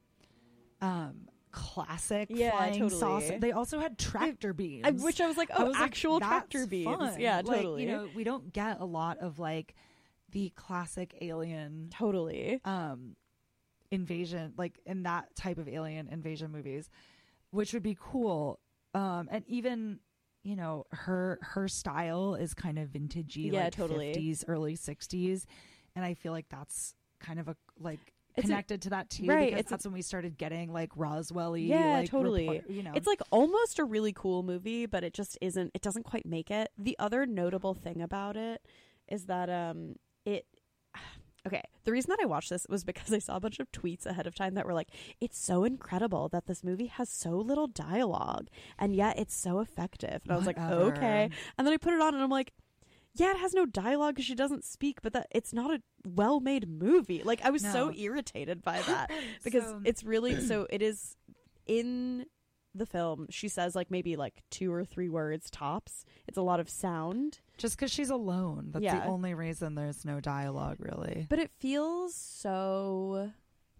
um classic Yeah, flying totally. saucer. They also had tractor beams. I, which I was like, oh, was actual "That's tractor beams. fun." Yeah, Like, totally. you know, we don't get a lot of like the classic alien totally. um invasion, like in that type of alien invasion movies, which would be cool. Um, and even you know her her style is kind of vintagey, Yeah, like totally. 50s, early 60s, and I feel like that's kind of a like. It's a- connected to that too, right, Because it's a- that's when we started getting like Roswell-y, Yeah, like, totally. report- you know, It's like almost a really cool movie, but it just isn't. It doesn't quite make it. The other notable thing about it is that um, it. Okay, the reason that I watched this was because I saw a bunch of tweets ahead of time that were like, "It's so incredible that this movie has so little dialogue, and yet it's so effective." And I was like, "Okay," and then I put it on, and I'm like. Yeah, it has no dialogue because she doesn't speak, but that it's not a well-made movie. Like I was so irritated by that because So- it's really so it is in the film she says like maybe like two or three words tops it's a lot of sound just because she's alone. That's Yeah. the only reason there's no dialogue, really. but it feels so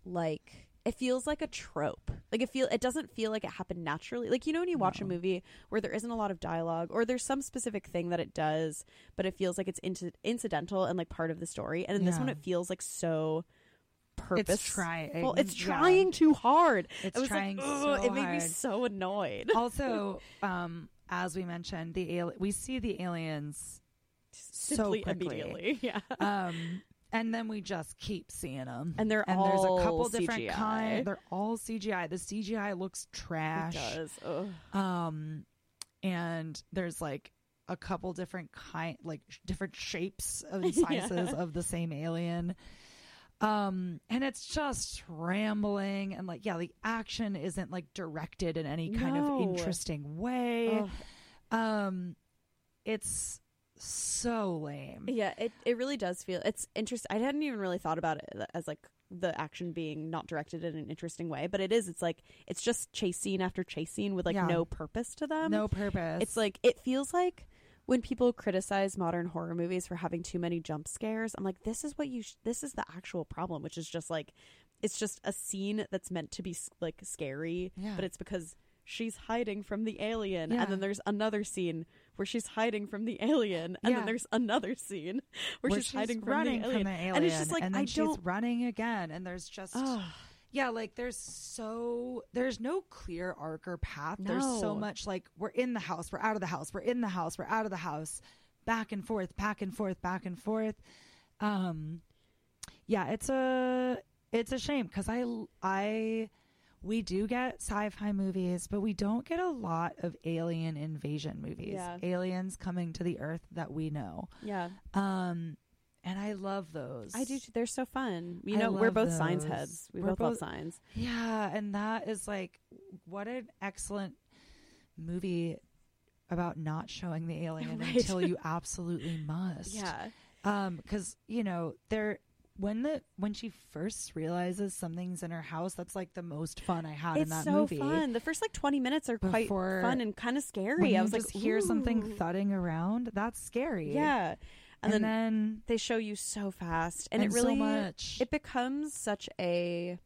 like it feels like a trope. Like it feel it doesn't feel like it happened naturally. Like you know when you watch a movie where there isn't a lot of dialogue or there's some specific thing that it does but it feels like it's inci- incidental and like part of the story and in this one it feels like so purpose It's trying. well, it's yeah. too hard. It's trying like, so it made me so annoyed. Also, um, as we mentioned, the ali- we see the aliens so simply quickly. immediately yeah. Um, and then we just keep seeing them. And they're and there's a couple different CGI. kind. They're all CGI. The CGI looks trash. It does. Ugh. Um, and there's like a couple different kind, like sh- different shapes and sizes Yeah. of the same alien. Um, and it's just rambling and like, yeah, the action isn't like directed in any kind No. of interesting way. Ugh. Um, it's so lame. Yeah, it, it really does feel it's interesting. I hadn't even really thought about it as like the action being not directed in an interesting way, but it is. It's like it's just chase scene after chase scene with like Yeah. no purpose to them. no purpose. It's like it feels like when people criticize modern horror movies for having too many jump scares. I'm like, this is what you. Sh- this is the actual problem, which is just like it's just a scene that's meant to be like scary, Yeah. but it's because she's hiding from the alien, Yeah. and then there's another scene where she's hiding from the alien, and Yeah. then there's another scene where, where she's, hiding from running the alien. from the alien, and it's just like and then I she's don't. running again, and there's just yeah, like there's so there's no clear arc or path. There's so much like we're in the house, we're out of the house, we're in the house, we're out of the house, back and forth, back and forth, back and forth. Um, yeah, it's a it's a shame because I I we do get sci-fi movies, but we don't get a lot of alien invasion movies. Yeah. Aliens coming to the Earth that we know. yeah, Um, and I love those. I do. Too. They're so fun. You I know, we're both signs those. heads. We We're both, love both- signs. Yeah, and that is like what an excellent movie about not showing the alien Right. until you absolutely must. Yeah. Um, because you know they're when the when she first realizes something's in her house, that's like the most fun I had in It's that so movie. fun. The first like 20 minutes are quite Before- fun and kind of scary. I was like, hear something thudding around, that's scary. Yeah. And, And, then, then, they show you so fast and, and it really so much. it becomes such a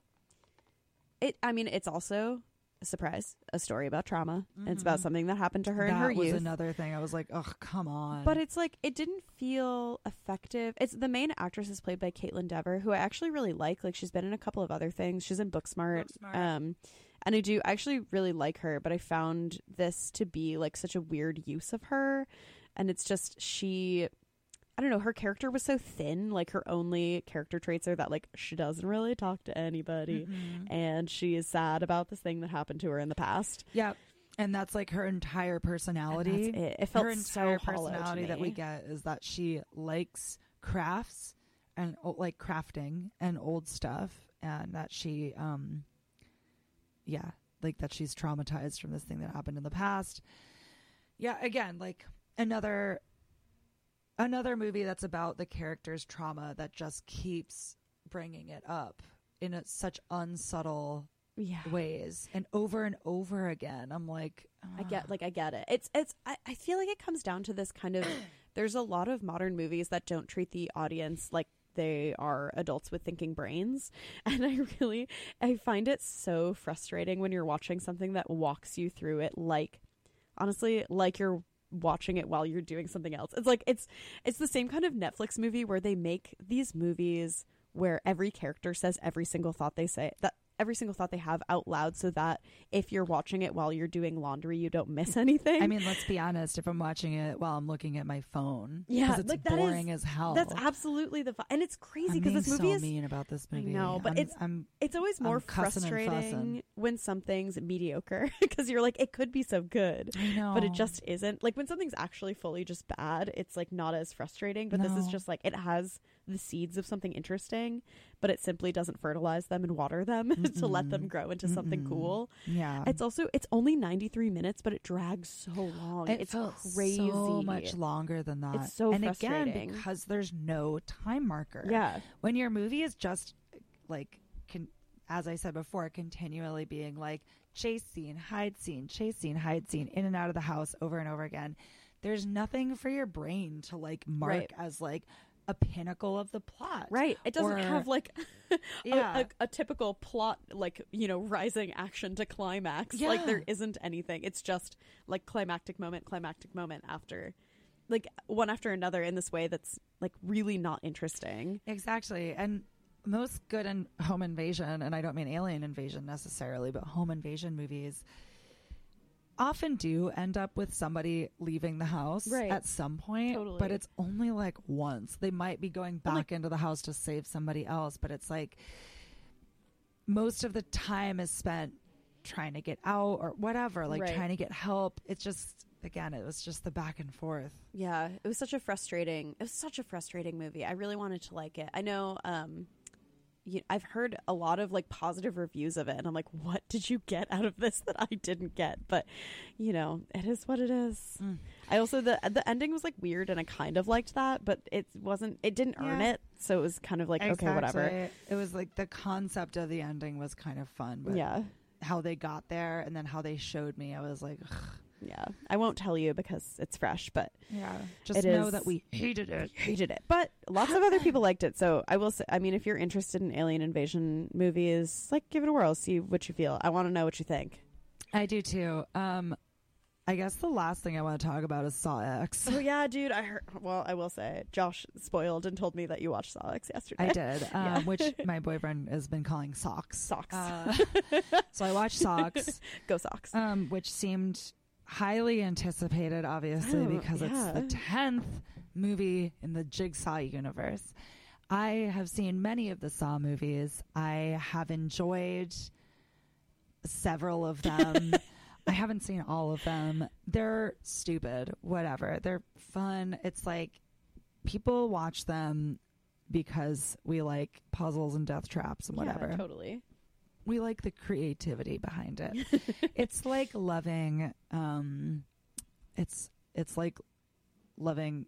it I mean it's also surprise, a story about trauma. and It's about Mhm. something that happened to her that in her was youth. another thing. I was like, oh, come on. But it's like it didn't feel effective. It's the main actress is played by Kaitlyn Dever, who I actually really like. Like she's been in a couple of other things. She's in Booksmart. Booksmart. Um, and I do I actually really like her, but I found this to be like such a weird use of her, and it's just she. I don't know. Her character was so thin. Like her only character traits are that like she doesn't really talk to anybody, Mhm. and she is sad about this thing that happened to her in the past. yeah, and that's like her entire personality. that's it. It felt her entire so hollow to personality that we get is that she likes crafts and like crafting and old stuff, and that she, um, yeah, like that she's traumatized from this thing that happened in the past. Yeah, again, like another another movie that's about the character's trauma that just keeps bringing it up in a, such unsubtle Yeah. ways and over and over again. I'm like, I get "Ugh." like I get it. It's it's I, I feel like it comes down to this kind of there's a lot of modern movies that don't treat the audience like they are adults with thinking brains and I really I find it so frustrating when you're watching something that walks you through it like honestly like you're watching it while you're doing something else. It's like it's it's the same kind of Netflix movie where they make these movies where every character says every single thought they say that every single thought they have out loud so that if you're watching it while you're doing laundry you don't miss anything. I mean, let's be honest. If I'm watching it while I'm looking at my phone, yeah, it's like, that is- boring as hell. that's absolutely the fu- and it's crazy because this movie so is mean about this movie. No, but I'm- it's- I'm it's always more I'm cussing and frustrating when something's mediocre because you're like it could be so good. I know, But it just isn't. Like when something's actually fully just bad, it's like not as frustrating. But this is just like it has the seeds of something interesting, but it simply doesn't fertilize them and water them to let them mm-hmm. grow into something Mm-mm. cool. yeah. It's also it's only 93 minutes, but it drags so long. it it's felt crazy. so much longer than that. It's so and frustrating. again because there's no time marker. Yeah. when your movie is just like con- as i said before continually being like chase scene hide scene chase scene hide scene in and out of the house over and over again there's nothing for your brain to like mark Right. as like a pinnacle of the plot Right. It doesn't Or- have like a, Yeah. a, a typical plot, like, you know, rising action to climax. Like, there isn't anything. It's just like climactic moment, climactic moment after, like, one after another in this way that's like really not interesting. exactly and most good in home invasion and i don't mean alien invasion necessarily but home invasion movies often do end up with somebody leaving the house Right. at some point Totally. but it's only like once they might be going back into the house to save somebody else but it's like most of the time is spent trying to get out or whatever like Right. trying to get help it's just again it was just the back and forth Yeah. It was such a frustrating, it was such a frustrating movie. I really wanted to like it. I know, um, you, I've heard a lot of like positive reviews of it, and I'm like, what did you get out of this that I didn't get? But you know, it is what it is. Mm. I also the the ending was like weird, and I kind of liked that, but it wasn't. It didn't earn Yeah. it, so it was kind of like okay, whatever. It was like the concept of the ending was kind of fun but Yeah, how they got there and then how they showed me, I was like, Ugh. Yeah. I won't tell you because it's fresh, but yeah, just know is- that we hated it. hated it. But lots of other people liked it. So I will say, I mean, if you're interested in alien invasion movies, like give it a whirl, see what you feel. I want to know what you think. I do too. Um, I guess the last thing I want to talk about is Saw X. Oh yeah, dude. I heard. Well, I will say, Josh spoiled and told me that you watched Saw X yesterday. I did, um, Yeah. which my boyfriend has been calling socks. Socks. Uh, so I watched Socks, Go Socks. um, which seemed highly anticipated, obviously, Oh, because it's the tenth movie in the Jigsaw universe. I have seen many of the Saw movies. I have enjoyed several of them. I haven't seen all of them. They're stupid, whatever. They're fun. It's like people watch them because we like puzzles and death traps and whatever. Yeah, totally. We like the creativity behind it. it's like loving um it's it's like loving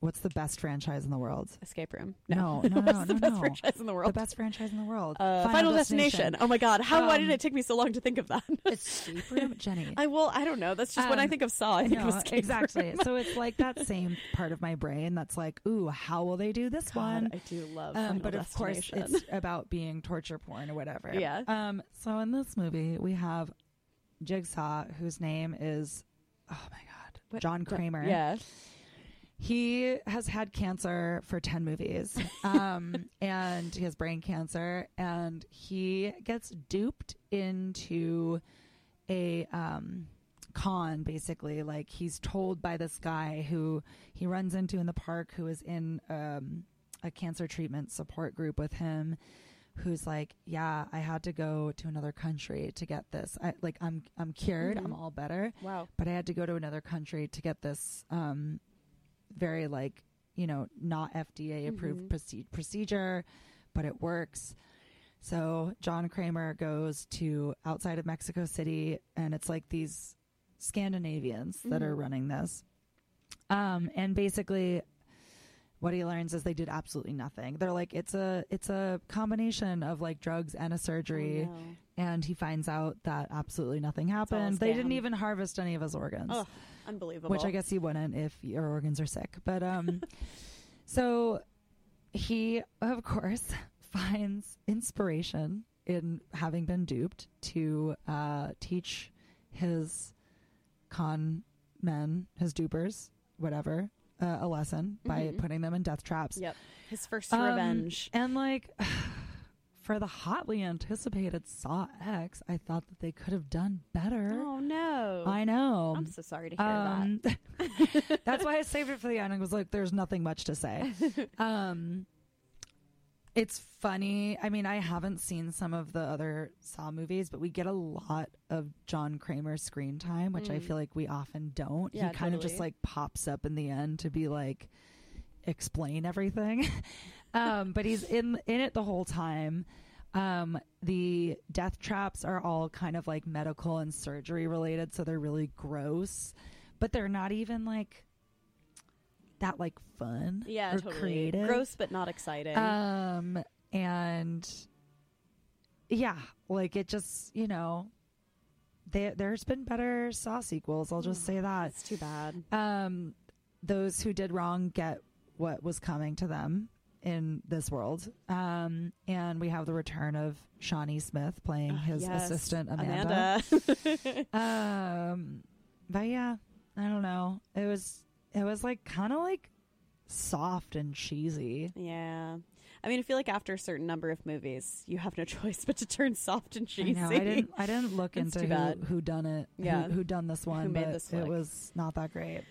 what's the best franchise in the world? Escape Room. No, no, no, What's the no, best no. franchise in the world? The best franchise in the world. Uh, Final, Destination. Oh my God! How? why did Um, it take me so long to think of that? Escape Room, Jenny. I will. I don't know. That's just when I Um, think of Saw. I think of No, Escape exactly. Room. so it's like that same part of my brain that's like, ooh, how will they do this God, one? I do love. Um, Final but of course, it's about being torture porn or whatever. Yeah. Um. So in this movie, we have Jigsaw, whose name is, oh my god, What- John Kramer. Yeah. He has had cancer for 10 movies. Um, and he has brain cancer. And he gets duped into a um, con, basically. Like he's told by this guy who he runs into in the park who is in um, a cancer treatment support group with him. Who's like, yeah, I had to go to another country to get this. I, like, I'm I'm cured. I'm all better Wow. but I had to go to another country to get this um, very like you know not FDA approved Mhm. proce- procedure, but it works. So John Kramer goes to outside of Mexico City, and it's like these Scandinavians that are Mhm. running this, um, and basically. What he learns is they did absolutely nothing. They're like it's a it's a combination of like drugs and a surgery, Oh, no. And he finds out that absolutely nothing happened. They didn't even harvest any of his organs, Ugh, unbelievable. which I guess he wouldn't if your organs are sick. But um, so he, of course, finds inspiration in having been duped to uh, teach his con men, his dupers, whatever, uh, a lesson by Mhm. putting them in death traps. Yep. His first Um, revenge. And like for the hotly anticipated Saw X, I thought that they could have done better. Oh no. I know. I'm so sorry to hear Um, that's why I saved it for the end. I was like, "There's nothing much to say." um, it's funny. I mean, I haven't seen some of the other Saw movies, but we get a lot of John Kramer's screen time, which I Mm. feel like we often don't. Yeah, he kind of just like pops up in the end to be like explain everything. um, but he's in in it the whole time. Um, the death traps are all kind of like medical and surgery related, so they're really gross, but they're not even like that like fun. Yeah, totally. creative. Gross but not exciting. Um, and yeah, like it just you know, there there's been better Saw sequels. I'll just say that. It's too bad. Um, those who did wrong get what was coming to them in this world. Um, and we have the return of Shawnee Smith playing his Yes, assistant Amanda. Amanda. Um, but yeah, I don't know. It was it was like kind of like soft and cheesy. yeah. I mean, I feel like after a certain number of movies, you have no choice but to turn soft and I cheesy. know. I didn't. I didn't look into who, who done it. Yeah. Who, who done this one? Who made but this it flick. was not that great.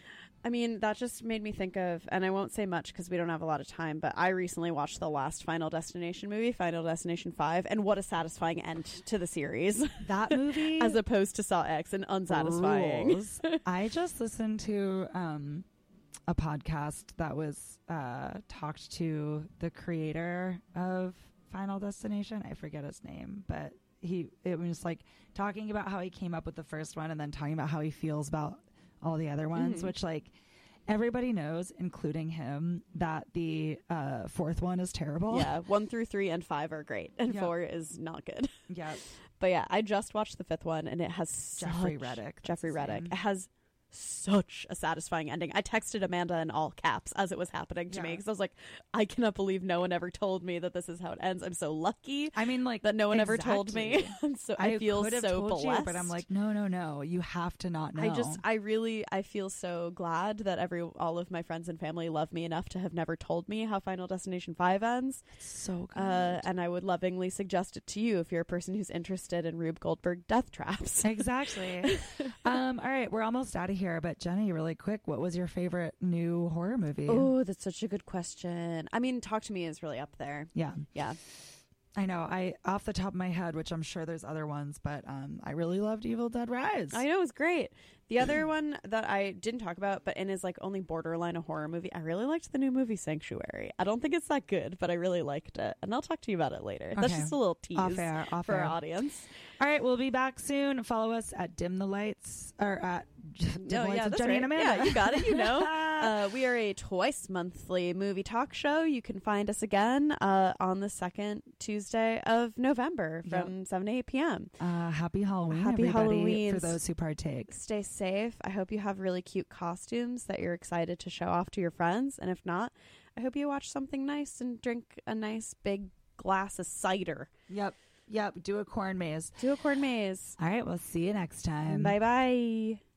I mean, that just made me think of, and I won't say much because we don't have a lot of time, but I recently watched the last Final Destination movie, Final Destination 5, and what a satisfying end to the series That movie, as opposed to Saw X and unsatisfying. rules. I just listened to um, a podcast that was uh, talked to the creator of Final Destination. I forget his name, but he it was like talking about how he came up with the first one and then talking about how he feels about all the other ones, Mhm. which like everybody knows, including him, that the uh, fourth one is terrible. Yeah, one through three and five are great, and Yeah. four is not good. yeah. But yeah, I just watched the fifth one, and it has Jeffrey Reddick, Jeffrey Reddick. It has such a satisfying ending. I texted Amanda in all caps as it was happening to me because I was like, I cannot believe no one ever told me that this is how it ends. I'm so lucky I mean, like that no one ever told me. exactly. So I, feel could have so blessed. you, but I'm like, no, no, no. You have to not know. I just, I really, I feel so glad that every, all of my friends and family love me enough to have never told me how Final Destination Five ends. so good. Uh, and I would lovingly suggest it to you if you're a person who's interested in Rube Goldberg death traps. exactly. um, all right, we're almost out of here, but Jenny, really quick, what was your favorite new horror movie? Oh, that's such a good question. I mean, Talk to Me is really up there. Yeah, Yeah. I know. I off the top of my head, which I'm sure there's other ones, but um, I really loved Evil Dead Rise. I know it was great. The other one that I didn't talk about, but in is like only borderline a horror movie. I really liked the new movie Sanctuary. I don't think it's that good, but I really liked it, and I'll talk to you about it later. That's just a little tease Off air, off for air. our audience. All right, we'll be back soon. Follow us at Dim the Lights or at Dim No, the Lights yeah, that's Jenny right. and Amanda. Yeah, you got it. You know. uh, we are a twice monthly movie talk show. You can find us again uh, on the second Tuesday of November from 7 to 8 p.m. Uh, happy Halloween, Happy everybody, Halloween. for those who partake. Stay safe. I hope you have really cute costumes that you're excited to show off to your friends. And if not, I hope you watch something nice and drink a nice big glass of cider. Yep, yep. Do a corn maze. Do a corn maze. All right, we'll see you next time. Bye bye.